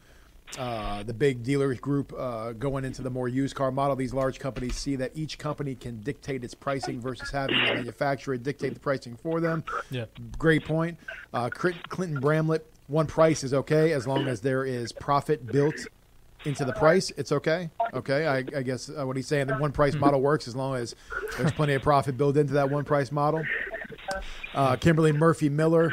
uh, the big dealer group uh, going into the more used car model. These large companies see that each company can dictate its pricing versus having the manufacturer dictate the pricing for them. Yeah. Great point. Uh, Clinton Bramlett, one price is okay as long as there is profit built into the price. It's okay. Okay, I, I guess uh, what he's saying, the one price model works as long as there's plenty of profit built into that one price model. Uh, Kimberly Murphy Miller,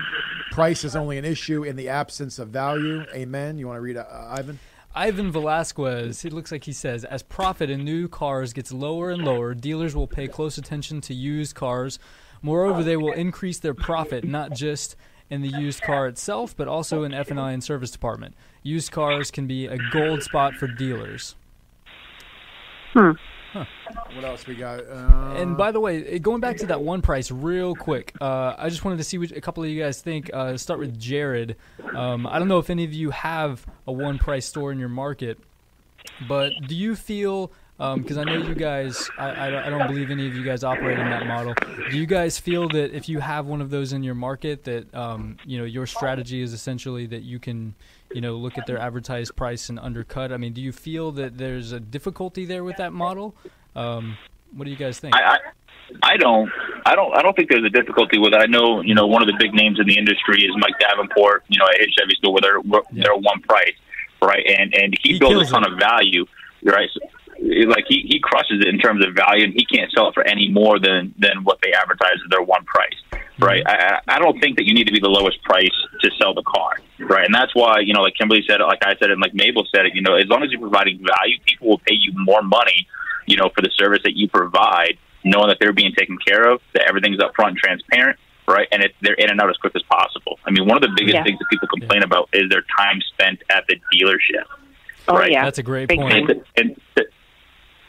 price is only an issue in the absence of value. Amen. You want to read uh, Ivan? Ivan Velasquez, it looks like he says, as profit in new cars gets lower and lower, dealers will pay close attention to used cars. Moreover, they will increase their profit not just in the used car itself, but also in F&I and service department. Used cars can be a gold spot for dealers. Hmm. What else we got? Uh, And by the way, eh, going back to that one price real quick, uh, I just wanted to see what a couple of you guys think. Uh, start with Jared. Um, I don't know if any of you have a one price store in your market, but do you feel? Because I know you guys, I, I, don't- I don't believe any of you guys operate in that model. Do you guys feel that if you have one of those in your market, that um, you know your strategy is essentially that you can, you know, look at their advertised price and undercut? I mean, do you feel that there's a difficulty there with that model? Um, what do you guys think? I, I I don't I don't I don't think there's a difficulty with it. I know you know one of the big names in the industry is Mike Davenport. You know at Chevy store where they're they're one price, right? And and he, He builds a ton of value, right? So, like he, he crushes it in terms of value, and he can't sell it for any more than than what they advertise as their one price, right? Mm-hmm. I, I I don't think that you need to be the lowest price to sell the car, right? And that's why you know, like Kimberly said it, like I said and like Mabel said it. You know, as long as you're providing value, people will pay you more money, you know, for the service that you provide, knowing that they're being taken care of, that everything's upfront and transparent, right? And it, they're in and out as quick as possible. I mean, one of the biggest Yeah. things that people complain about is their time spent at the dealership. Oh right? yeah, That's a great Big point. and, and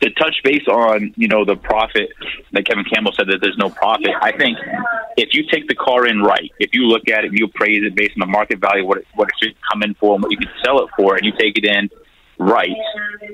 to, to touch base on you know the profit that Kevin Campbell said that there's no profit. I think if you take the car in right, if you look at it, and you appraise it based on the market value, what it, what it should come in for, and what you can sell it for, and you take it in right,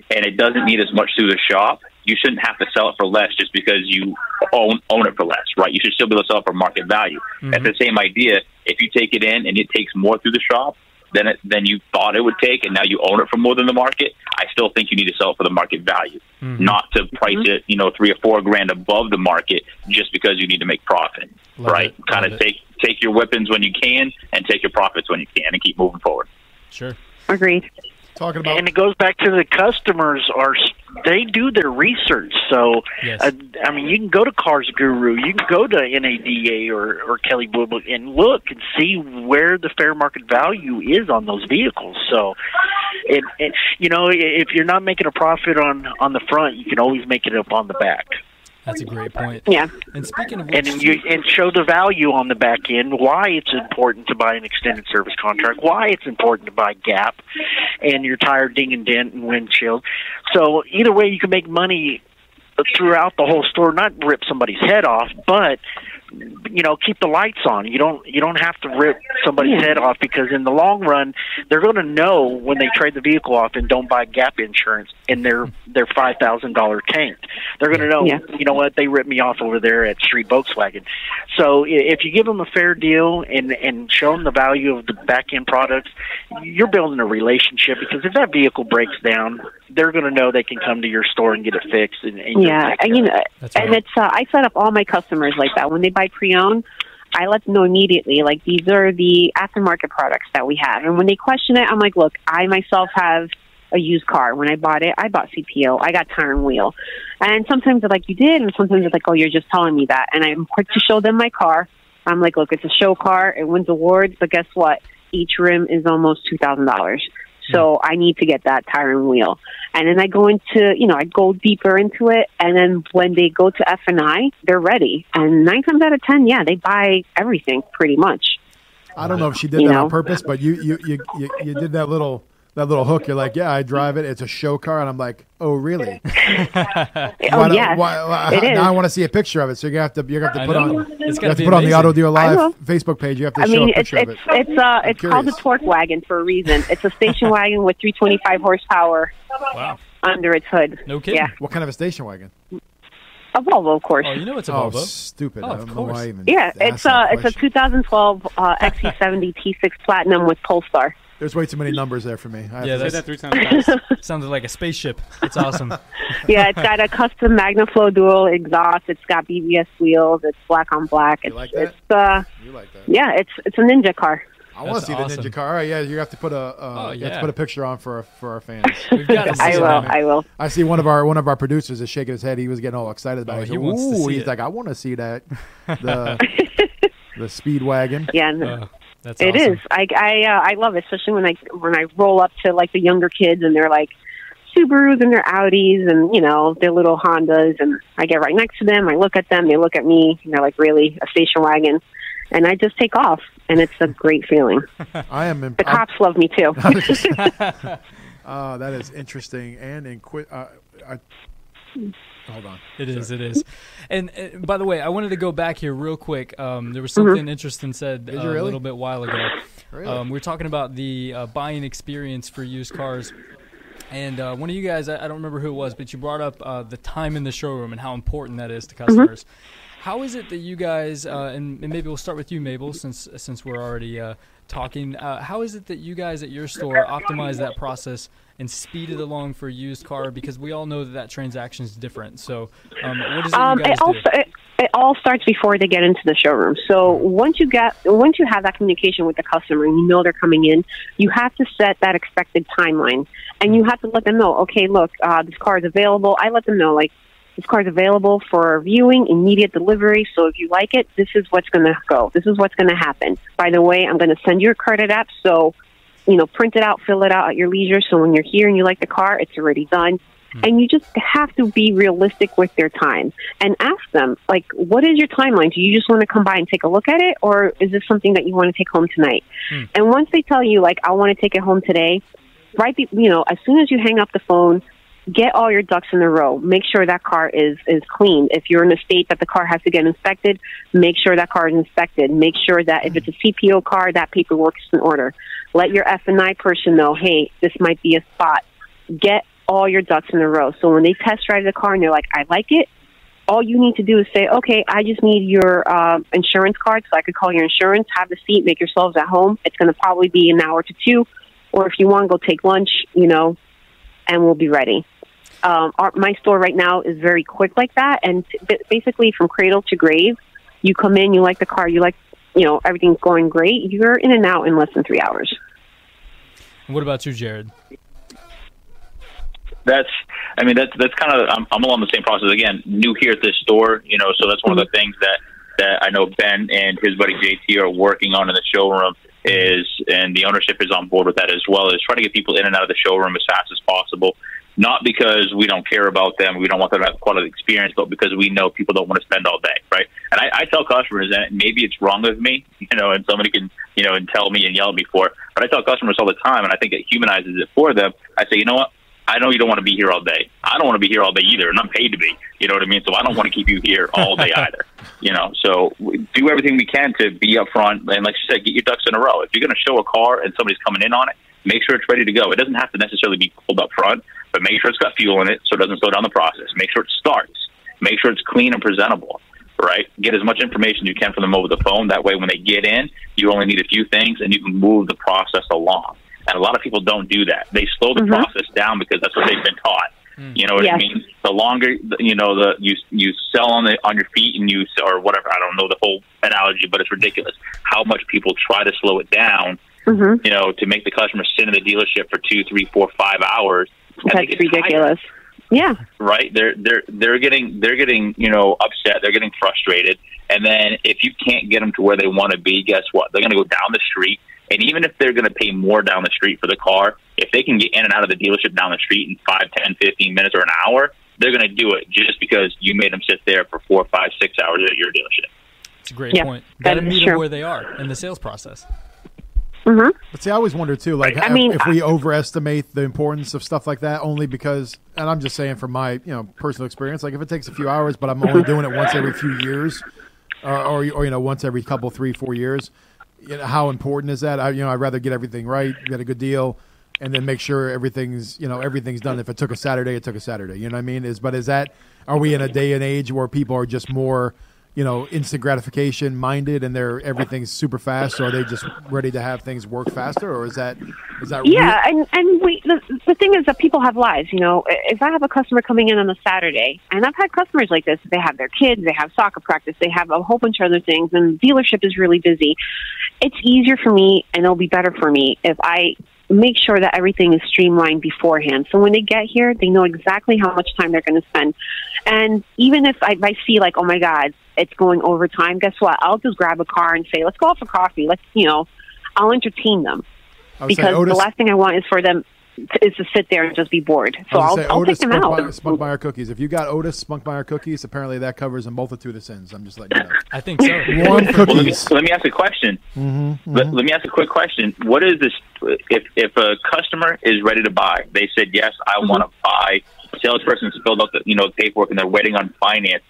and it doesn't need as much through the shop. You shouldn't have to sell it for less just because you own own it for less, right? You should still be able to sell it for market value. That's mm-hmm. the same idea. If you take it in and it takes more through the shop, than it than you thought it would take, and now you own it for more than the market, I still think you need to sell it for the market value, mm-hmm. not to price mm-hmm. it, you know, three or four grand above the market just because you need to make profit. Love right? it. Kind Love of it. take take your weapons when you can, and take your profits when you can, and keep moving forward. Sure. agreed. Talking about. And it goes back to the customers are they do their research. So Yes. uh, i mean you can go to CarGurus you can go to nada or or Kelley Blue Book and look and see where the fair market value is on those vehicles. So it, it you know if you're not making a profit on on the front you can always make it up on the back That's a great point. Yeah. And speaking of which, and you and show the value on the back end why it's important to buy an extended service contract why it's important to buy gap and your tire ding and dent and windshield so either way you can make money throughout the whole store not rip somebody's head off but you know keep the lights on you don't you don't have to rip somebody's head off because in the long run they're going to know when they trade the vehicle off and don't buy gap insurance in their their five thousand dollar tank they're going to know Yeah. you know what they ripped me off over there at street volkswagen so if you give them a fair deal and and show them the value of the back end products you're building a relationship because if that vehicle breaks down they're going to know they can come to your store and get it fixed and, and Yeah, take and, you know, That's and right. it's uh, I set up all my customers like that when they buy pre-owned. I let them know immediately, like these are the aftermarket products that we have. And when they question it, I'm like, look, I myself have a used car. When I bought it, I bought CPO. I got tire and wheel. And sometimes they're like, you did, and sometimes they're like, oh, you're just telling me that. And I'm quick to show them my car. I'm like, look, it's a show car. It wins awards, but guess what? Each rim is almost two thousand dollars. So hmm. I need to get that tire and wheel. And then I go into, you know, I go deeper into it. And then when they go to F and I, they're ready. And nine times out of ten, yeah, they buy everything pretty much. I don't know if she did You that know? on purpose, but you you, you you you did that little that little hook. You're like, yeah, I drive it. It's a show car, and I'm like, oh, really? Oh Why don't- why- why- it is. now I want to see a picture of it. So you're have to you have to I put know. on It's you gotta have to be put on the. Auto Dealer I Live. Facebook page. You have to I show mean, a it's picture it's of it. it's uh it's called a torque wagon for a reason. It's a station wagon with 325 horsepower wow, under its hood. no kidding. Yeah, What kind of a station wagon? a Volvo, of course. Oh, you know it's a Oh, Volvo. stupid! Oh, I of don't know course. why I even yeah, it's that uh it's a 2012 uh, XC70 T6 Platinum with Polestar. There's way too many numbers there for me. I have Yeah, Say that's- that three times fast. Sounded like a spaceship. It's awesome. Yeah, it's got a custom MagnaFlow dual exhaust. It's got BBS wheels. It's black on black. You like that? it's uh you like that? yeah, it's it's a ninja car. I want to see the. Ninja car. All right, yeah, you have to put a uh, Oh, you have to put a picture on for for our fans. We've got I will. man. I will. I see one of our one of our producers is shaking his head. He was getting all excited about Oh, it. he He's like, wants to Ooh, see he's it. like, I want to see that. The the Speedwagon. Yeah, and Oh, that's it awesome. is. I I uh, I love it, especially when I when I roll up to like the younger kids and they're like Subarus and their Audis and you know their little Hondas, and I get right next to them. I look at them. They look at me. And they're like, really a station wagon, and I just take off, and it's a great feeling. I am. Imp- The cops love me too. uh, that is interesting and inqui- uh, I, Hold on. It is. It is. And uh, by the way, I wanted to go back here real quick. Um, there was Mm-hmm. something interesting said uh, you a little bit while ago. Really? Um, we are talking about the uh, buying experience for used cars. And uh, one of you guys, I, I don't remember who it was, but you brought up uh, the time in the showroom and how important that is to Mm-hmm. customers. How is it that you guys, uh, and, and maybe we'll start with you, Mabel, since since we're already uh, talking. Uh, how is it that you guys at your store optimize that process and speed it along for a used car? Because we all know that that transaction is different. So, um, what is it Um, you guys it all do? it, it all starts before they get into the showroom. So once you get once you have that communication with the customer and you know they're coming in, you have to set that expected timeline, and you have to let them know. Okay, look, uh, this car is available. I let them know like this car is available for viewing, immediate delivery. So if you like it, this is what's going to go. This is what's going to happen. By the way, I'm going to send you a credit app. So you know, print it out, fill it out at your leisure. So when you're here and you like the car, it's already done. Hmm. And you just have to be realistic with their time and ask them, like, what is your timeline? Do you just want to come by and take a look at it, or is this something that you want to take home tonight? Hmm. And once they tell you, like, I want to take it home today, right, be- you know, as soon as you hang up the phone, get all your ducks in a row. Make sure that car is is clean. If you're in a state that the car has to get inspected, make sure that car is inspected. Make sure that if it's a CPO car, that paperwork is in order. Let your F and I person know, hey, this might be a spot. Get all your ducks in a row. So when they test drive the car and they're like, I like it. All you need to do is say, okay, I just need your uh, insurance card so I could call your insurance, have the seat, make yourselves at home. It's going to probably be an hour to two. Or if you want, to go take lunch, you know, and we'll be ready. Um, our, my store right now is very quick like that, and t- basically from cradle to grave, you come in, you like the car, you like, you know, everything's going great. You're in and out in less than three hours. What about you, Jared? that's I mean that's that's kind of I'm, I'm along the same process again. New here at this store, you know, so that's one of the things that that I know Ben and his buddy JT are working on in the showroom is, and the ownership is on board with that as well. Is try to get people in and out of the showroom as fast as possible. Not because we don't care about them, we don't want them to have quality experience, but because we know people don't want to spend all day, right? And I, I tell customers, and maybe it's wrong of me, you know, and somebody can, you know, and tell me and yell at me for it, but I tell customers all the time, and I think it humanizes it for them. I say, you know what? I know you don't want to be here all day. I don't want to be here all day either, and I'm paid to be. You know what I mean? So I don't want to keep you here all day either. You know, so do everything we can to be up front, and like you said, get your ducks in a row. If you're going to show a car and somebody's coming in on it, make sure it's ready to go. It doesn't have to necessarily be pulled up front, but make sure it's got fuel in it so it doesn't slow down the process. Make sure it starts. Make sure it's clean and presentable. Right? Get as much information you can from them over the phone. That way, when they get in, you only need a few things, and you can move the process along. And a lot of people don't do that. They slow the process down because that's what they've been taught. You know what I mean? The longer you know the you you sell on the on your feet and you or whatever. I don't know the whole analogy, but it's ridiculous how much people try to slow it down. Mm-hmm. You know, to make the customer sit in the dealership for two, three, four, five hours. And they That's get tired ridiculous. Yeah. right? They're they're they're getting they're getting you know upset. They're getting frustrated, and then if you can't get them to where they want to be, guess what? They're going to go down the street, and even if they're going to pay more down the street for the car, if they can get in and out of the dealership down the street in five, ten, fifteen minutes or an hour, they're going to do it just because you made them sit there for four, five, six hours at your dealership. It's a great Yeah, point. Got to is meet them where they are in the sales process. Mm-hmm. But see, I always wonder too, like I if- mean, if we overestimate the importance of stuff like that, only because, and I'm just saying from my you know personal experience, like if it takes a few hours, but I'm only doing it once every few years, or, or, or you know once every couple, three, four years, you know how important is that? I you know I'd rather get everything right, get a good deal, and then make sure everything's you know everything's done. If it took a Saturday, it took a Saturday. You know what I mean? Is but is that are we in a day and age where people are just more you know instant gratification minded and they're everything's super fast or are they just ready to have things work faster or is that is that Yeah, and and we the, the thing is that people have lives. You know, if I have a customer coming in on a Saturday, and I've had customers like this, they have their kids, they have soccer practice, they have a whole bunch of other things, and the dealership is really busy. It's easier for me, and it'll be better for me if I make sure that everything is streamlined beforehand. So when they get here, they know exactly how much time they're going to spend. And even if I, if I see like, oh my God, it's going over time, guess what? I'll just grab a car and say, let's go out for coffee. Let's, you know, I'll entertain them I would say because Otis, the last thing I want is for them to, is to sit there and just be bored. So I I'll, would say I'll Otis take them out. Spunkmeyer, Spunkmeyer cookies. If you got Otis Spunkmeyer cookies, apparently that covers a multitude of sins. I'm just letting you know. I think so. Warm Well, let me, let me ask a question. Mm-hmm, Let, let me ask a quick question. What is this? If if a customer is ready to buy, they said yes, I Mm-hmm. want to buy. Salesperson filled out the you know the paperwork and they're waiting on finance.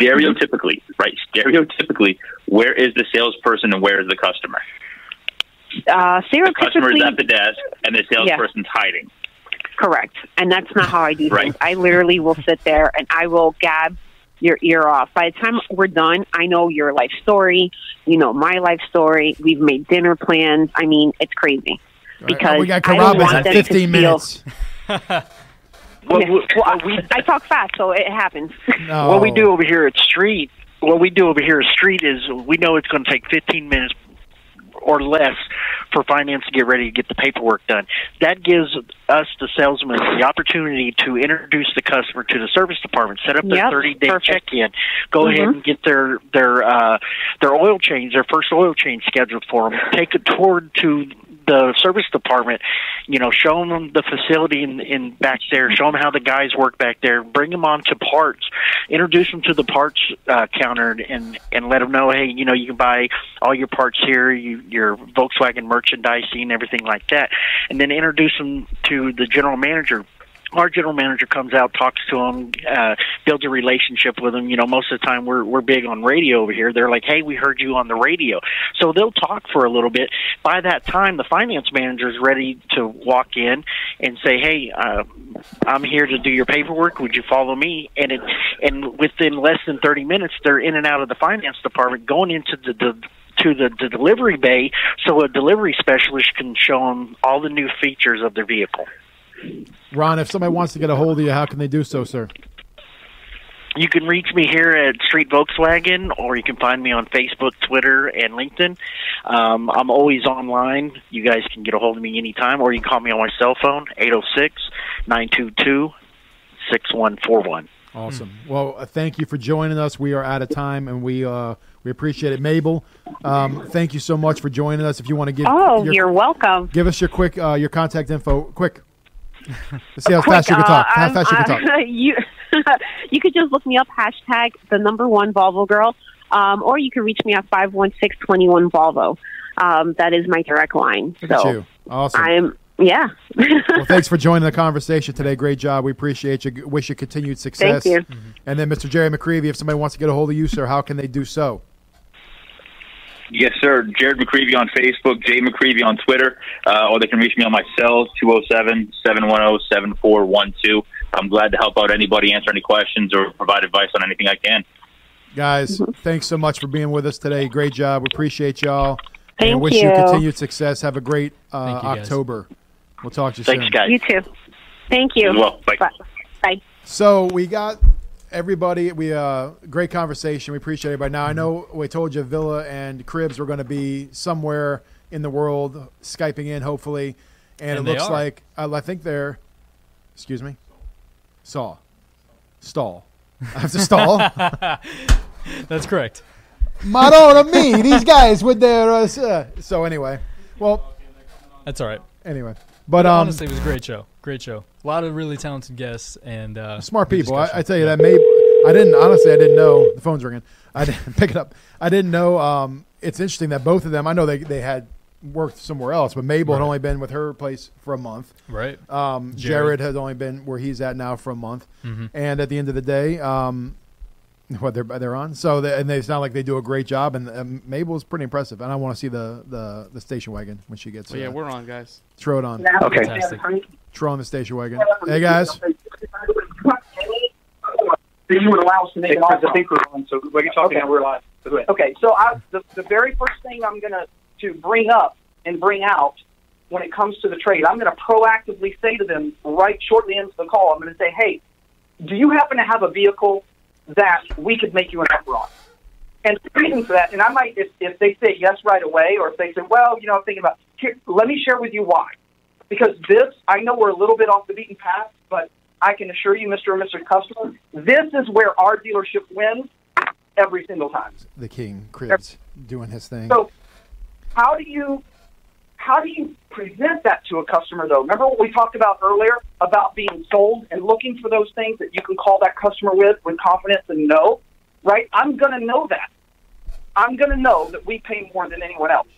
Stereotypically, right? Stereotypically, where is the salesperson and where is the customer? Uh, The customer is at the desk and the salesperson's hiding. correct, and that's not how I do Right. things. I literally will sit there and I will gab your ear off. By the time we're done, I know your life story. You know my life story. We've made dinner plans. I mean, it's crazy. Because we got I don't Carrabba's want in them to 15 feel- minutes. Well, Yeah. we- Well, we- I talk fast, so it happens. No. What we do over here at Street, what we do over here at Street is we know it's going to take 15 minutes or less for finance to get ready to get the paperwork done. That gives us, the salesman, the opportunity to introduce the customer to the service department, set up their Yep, 30 day check in, go ahead Mhm. and get their their uh, their oil change, their first oil change scheduled for them, take a tour to the service department, you know, show them the facility in, in back there, show them how the guys work back there, bring them on to parts, introduce them to the parts uh, counter, and and let them know, hey, you know, you can buy all your parts here, you, your Volkswagen merchandising, everything like that, and then introduce them to the general manager our general manager comes out, talks to them, uh, builds a relationship with them. You know, most of the time we're we're big on radio over here. They're like, "Hey, we heard you on the radio," so they'll talk for a little bit. By that time, the finance manager is ready to walk in and say, "Hey, uh, I'm here to do your paperwork. Would you follow me?" And it and within less than 30 minutes, they're in and out of the finance department, going into the, the to the, the delivery bay so a delivery specialist can show them all the new features of their vehicle. Ron, if somebody wants to get a hold of you, how can they do so, sir? You can reach me here at Street Volkswagen, or you can find me on Facebook, Twitter, and LinkedIn. Um, I'm always online. You guys can get a hold of me anytime, or you can call me on my cell phone, 806 922 6141. Awesome. Well, uh, thank you for joining us. We are out of time, and we uh, we appreciate it. Mabel, um, thank you so much for joining us. If you want to give Oh, your, you're welcome. give us your quick uh, your contact info, quick. Let's see how Quick, fast you can uh, talk. How fast you can talk. uh, you, you could just look me up, hashtag the number one Volvo girl, um, or you can reach me at 516-21 Volvo. Um, that is my direct line. Look so you. Awesome. I'm, yeah. well, thanks for joining the conversation today. Great job. We appreciate you. Wish you continued success. Thank you. And then, Mr. Jerry McCreevy, if somebody wants to get a hold of you, sir, how can they do so? Yes, sir. Jared McCreevy on Facebook, Jay McCreevy on Twitter, uh, or they can reach me on my cell, 207-710-7412. I'm glad to help out anybody, answer any questions, or provide advice on anything I can. Guys, thanks so much for being with us today. Great job. We appreciate y'all. Thank and wish you. you. continued success. Have a great uh, you. October. We'll talk to you soon. Thanks, guys. you too. Thank you. As well. Bye. Bye. Bye. So we got everybody. We uh, great conversation. We appreciate everybody. Now I know we told you Villa and Cribs were going to be somewhere in the world, skyping in hopefully, and, And it looks are. like uh, I think they're. Excuse me. Saw. Stall. I have to stall. That's correct. Madonna me. These guys with their. Uh, uh, so anyway, well, That's all right. anyway, but um, Honestly, it was a great show. Great show. A lot of really talented guests and uh, smart people. I. I tell you that. Maybe I didn't honestly. I didn't know the phone's ringing. I didn't pick it up. I didn't know. Um, it's interesting that both of them. I know they they had worked somewhere else, but Mabel had only been with her place for a month. right. Um, Jared. Jared. has only been where he's at now for a month. Mhm. And at the end of the day, um, what they're they're on. So they, and they sound like they do a great job. And um, Mabel's pretty impressive. And I want to see the, the the station wagon when she gets. Oh, yeah, uh, we're on, guys. throw it on. Okay. Fantastic. Throw on the station wagon. Hey guys. you would allow us to make an Because offer. I think we're on, so we can talk Okay. now. We're live. So. Okay, so I, the, the very first thing I'm going to to bring up and bring out when it comes to the trade, I'm going to proactively say to them right shortly into the call, I'm going to say, hey, do you happen to have a vehicle that we could make you an offer on? And the reason for that, and I might, if, if they say yes right away, or if they say, well, you know, I'm thinking about, here, let me share with you why. Because this, I know we're a little bit off the beaten path, but I can assure you, Mr. and Mr. Customer, this is where our dealership wins every single time. The king, Cribs, doing his thing. So, how do you how do you present that to a customer though? Remember what we talked about earlier about being sold and looking for those things that you can call that customer with with confidence and know, right? I'm going to know that. I'm going to know that we pay more than anyone else,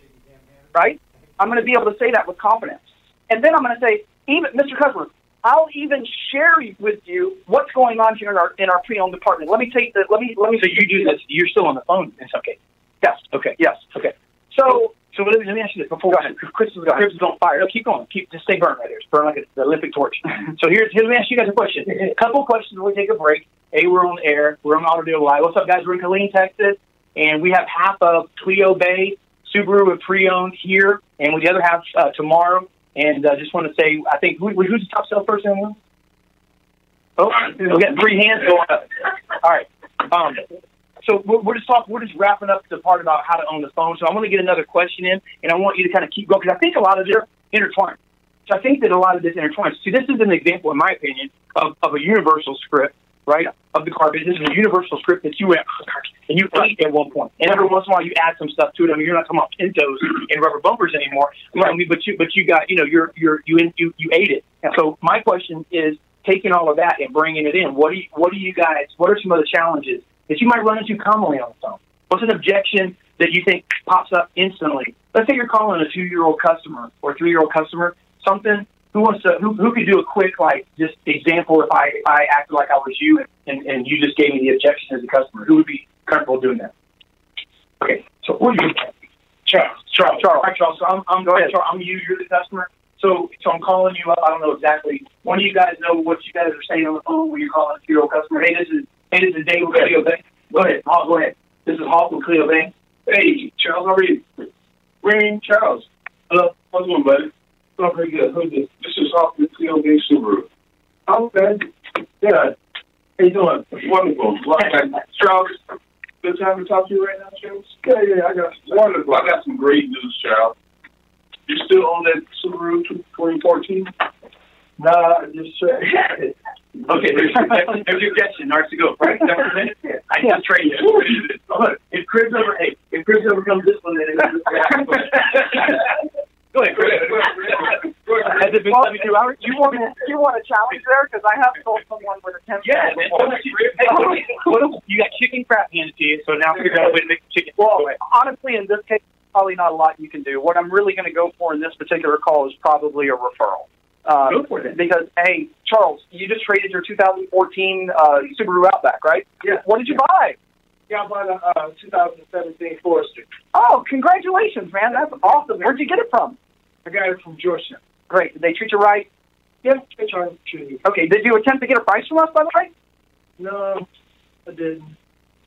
right? I'm going to be able to say that with confidence, and then I'm going to say, even Mr. Customer, I'll even share with you what's going on here in our in our pre-owned department. Let me take the let me let me. So you do this. You're still on the phone. It's okay. Yes. Okay. Yes. Okay. So So let me, let me ask you this before Go ahead. Chris is going. Chris is on fire. No, keep going. Keep just stay burnt right there. It's burn like an Olympic torch. so here's, here's let me ask you guys a question. A couple of questions. We take a break. A, we're on air. We're on Deal Live. What's up, guys? We're in Killeen, Texas, and we have half of Cleo Bay Subaru with pre-owned here, and with the other half uh, tomorrow. And uh, just want to say, I think who, who's the top salesperson? in the room? Oh, we got three hands going up. All right. Um, so we're, we're just talking. We're just wrapping up the part about how to own the phone. So I want to get another question in, and I want you to kind of keep going because I think a lot of this is intertwined. So I think that a lot of this intertwines. See, this is an example, in my opinion, of, of a universal script right, of the car business. Is a universal script that you went and you ate at one point. And every once in a while, you add some stuff to it. I mean, you're not talking about Pintos and rubber bumpers anymore. I mean, but you but you got you know you're you're you in, you you ate it. So my question is taking all of that and bringing it in. What do you what do you guys? What are some of the challenges that you might run into commonly on the phone? What's an objection that you think pops up instantly? Let's say you're calling a two year old customer or three year old customer something. Who wants to? Who, who could do a quick like just example if I if I acted like I was you and, and you just gave me the objection as a customer? Who would be comfortable doing that? Okay, so what do you? Charles. Charles. Charles. All right, Charles. So I'm, I'm go ahead. Charles, I'm you. You're the customer. So, so I'm calling you up. I don't know exactly. One of you guys know what you guys are saying on the phone when you're calling a two-year-old customer. Hey, this is hey, this is Dave with Cleo Bay. Go ahead, Hawk. Go ahead. This is Hawk with Cleo Bay. Hey, Charles. How are you? Ring, Charles. Hello. How's it going, buddy? Very good. Who's this? Is Hawk with Cleo Bay Subaru. Okay. Good. How you doing? Wonderful. Charles. Good time to talk to you right now, Charles? Yeah, yeah, I got wonderful. I got some great news, Charles. You still on that Subaru 2014? No, I just said. okay, there's, your objection. Ours to go. Right? I just trained you. If Chris ever, hey, if Chris ever comes this one, then Go ahead, Chris. Has it been 72 hours? You want to you want a challenge there? Because I have told someone with a ten. Yeah, man. What you, hey, what if you got chicken crap handed to you, so now figure out a way to make the chicken. Well, honestly, in this case, probably not a lot you can do. What I'm really going to go for in this particular call is probably a referral. Um, Go for it. Because, hey, Charles, you just traded your 2014 uh, Subaru Outback, right? Yeah. What did you buy? Yeah, I bought a uh, 2017 Forester. Oh, congratulations, man. That's awesome. Where'd you get it from? I got it from Georgetown. Great. Did they treat you right? Yeah, they tried to treat me. Okay. Did you attempt to get a price from us, by the way? No, I didn't.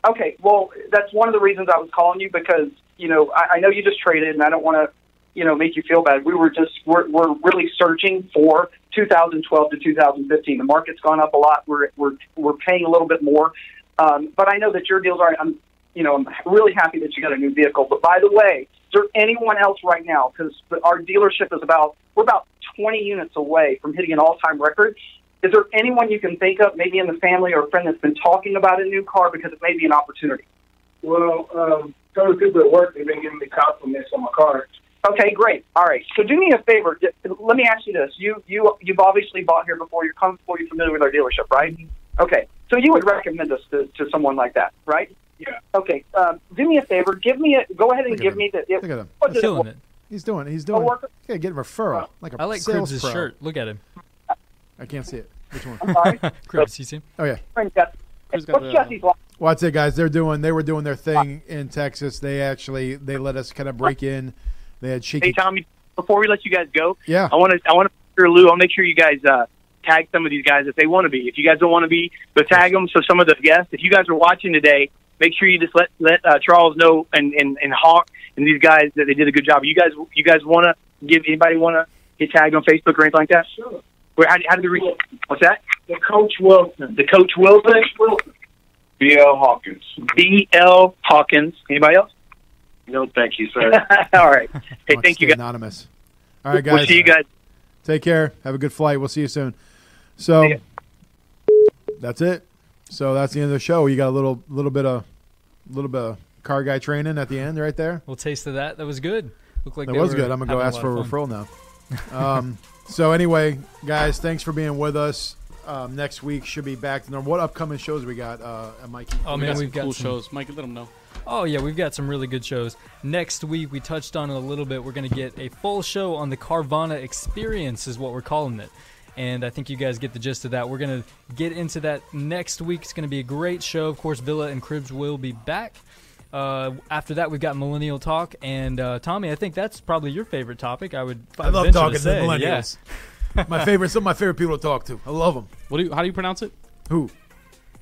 Okay, well, that's one of the reasons I was calling you because you know I, I know you just traded, and I don't want to you know make you feel bad. We were just we're we're really searching for 2012 to 2015. The market's gone up a lot. We're we're we're paying a little bit more, um, but I know that your deals are. I'm you know I'm really happy that you got a new vehicle. But by the way, is there anyone else right now? Because our dealership is about we're about 20 units away from hitting an all-time record. Is there anyone you can think of, maybe in the family or a friend that's been talking about a new car because it may be an opportunity? Well, um, some of the people at work, they've been giving me compliments on my car. Okay, great. All right. So do me a favor. Let me ask you this: you you you've obviously bought here before. You're comfortable. You're familiar with our dealership, right? Okay. So you would recommend us to, to someone like that, right? Yeah. Okay. Um, do me a favor. Give me a. Go ahead and Look give him. me the. Look at him. what does Killing it. He's doing. He's doing. worker? Yeah, get a referral like a I like sales Cribs' shirt. Look at him. I can't see it. Which one? I'm sorry. Cribs, you see him? Oh yeah. Friend got What's the- Jesse's line? Well, I'd say, guys, they're doing. They were doing their thing in Texas. They actually they let us kind of break in. They had shaky. Hey, Tommy, before we let you guys go, Yeah. I want to I want to sure Lou. I'll make sure you guys uh, tag some of these guys if they want to be. If you guys don't want to be, but tag them. So some of the guests, if you guys are watching today, make sure you just let let uh, Charles know and and and Hawk and these guys that they did a good job. You guys you guys want to give anybody want to get tagged on Facebook or anything like that? Sure. Where how, how do they reach? What's that? The Coach Wilson. The Coach Wilson. Wilson. B.L. Hawkins. B L Hawkins. Anybody else? No, thank you, sir. All right. Hey, thank you guys. Anonymous. All right, guys. We'll see you guys. Take care. Have a good flight. We'll see you soon. So that's it. So that's the end of the show. You got a little little bit of little bit of car guy training at the end right there. Little taste of that. That was good. Looked like That was good. I'm gonna go ask lot for a fun. referral now. um, so anyway, guys, thanks for being with us. Um, next week should be back to normal. What upcoming shows we got, uh, Mikey? Oh we man, got we've got cool some, shows. Mike, let them know. Oh yeah, we've got some really good shows. Next week we touched on it a little bit. We're gonna get a full show on the Carvana experience, is what we're calling it. And I think you guys get the gist of that. We're gonna get into that next week. It's gonna be a great show. Of course, Villa and Cribs will be back. Uh, after that, we've got millennial talk, and uh, Tommy, I think that's probably your favorite topic. I would. I love talking to say. millennials. Yeah. my favorite, some of my favorite people to talk to. I love them. What do you? How do you pronounce it? Who?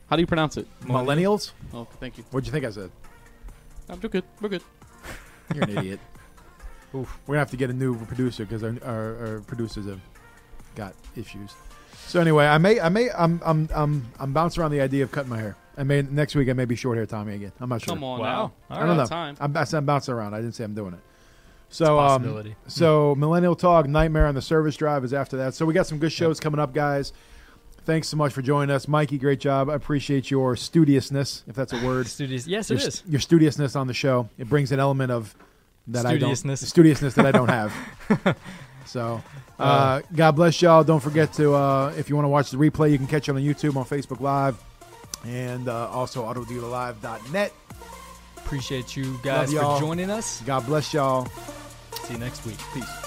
How do you pronounce it? Millennials? Oh, thank you. What'd you think I said? I'm too good. We're good. You're an idiot. Oof. We're gonna have to get a new producer because our, our, our producers have got issues. So anyway, I may, I may, I'm, I'm, I'm, I'm bouncing around the idea of cutting my hair. I may next week I may be short hair Tommy again. I'm not sure. Come on Wow. now. All I don't know. Time. I'm, I said I'm bouncing around. I didn't say I'm doing it. So, um, so Millennial Talk, Nightmare on the Service Drive is after that. So we got some good shows coming up, guys. thanks so much for joining us, Mikey. Great job. I appreciate your studiousness, if that's a word. Studious. Yes, your, it is. Your studiousness on the show. It brings an element of that I don't Studiousness. studiousness that I don't have. so, uh, God bless y'all. Don't forget to uh, if you want to watch the replay, you can catch it on YouTube, on Facebook Live, and uh, also autodealerlive.net. Appreciate you guys for joining us. God bless y'all. See you next week. Peace.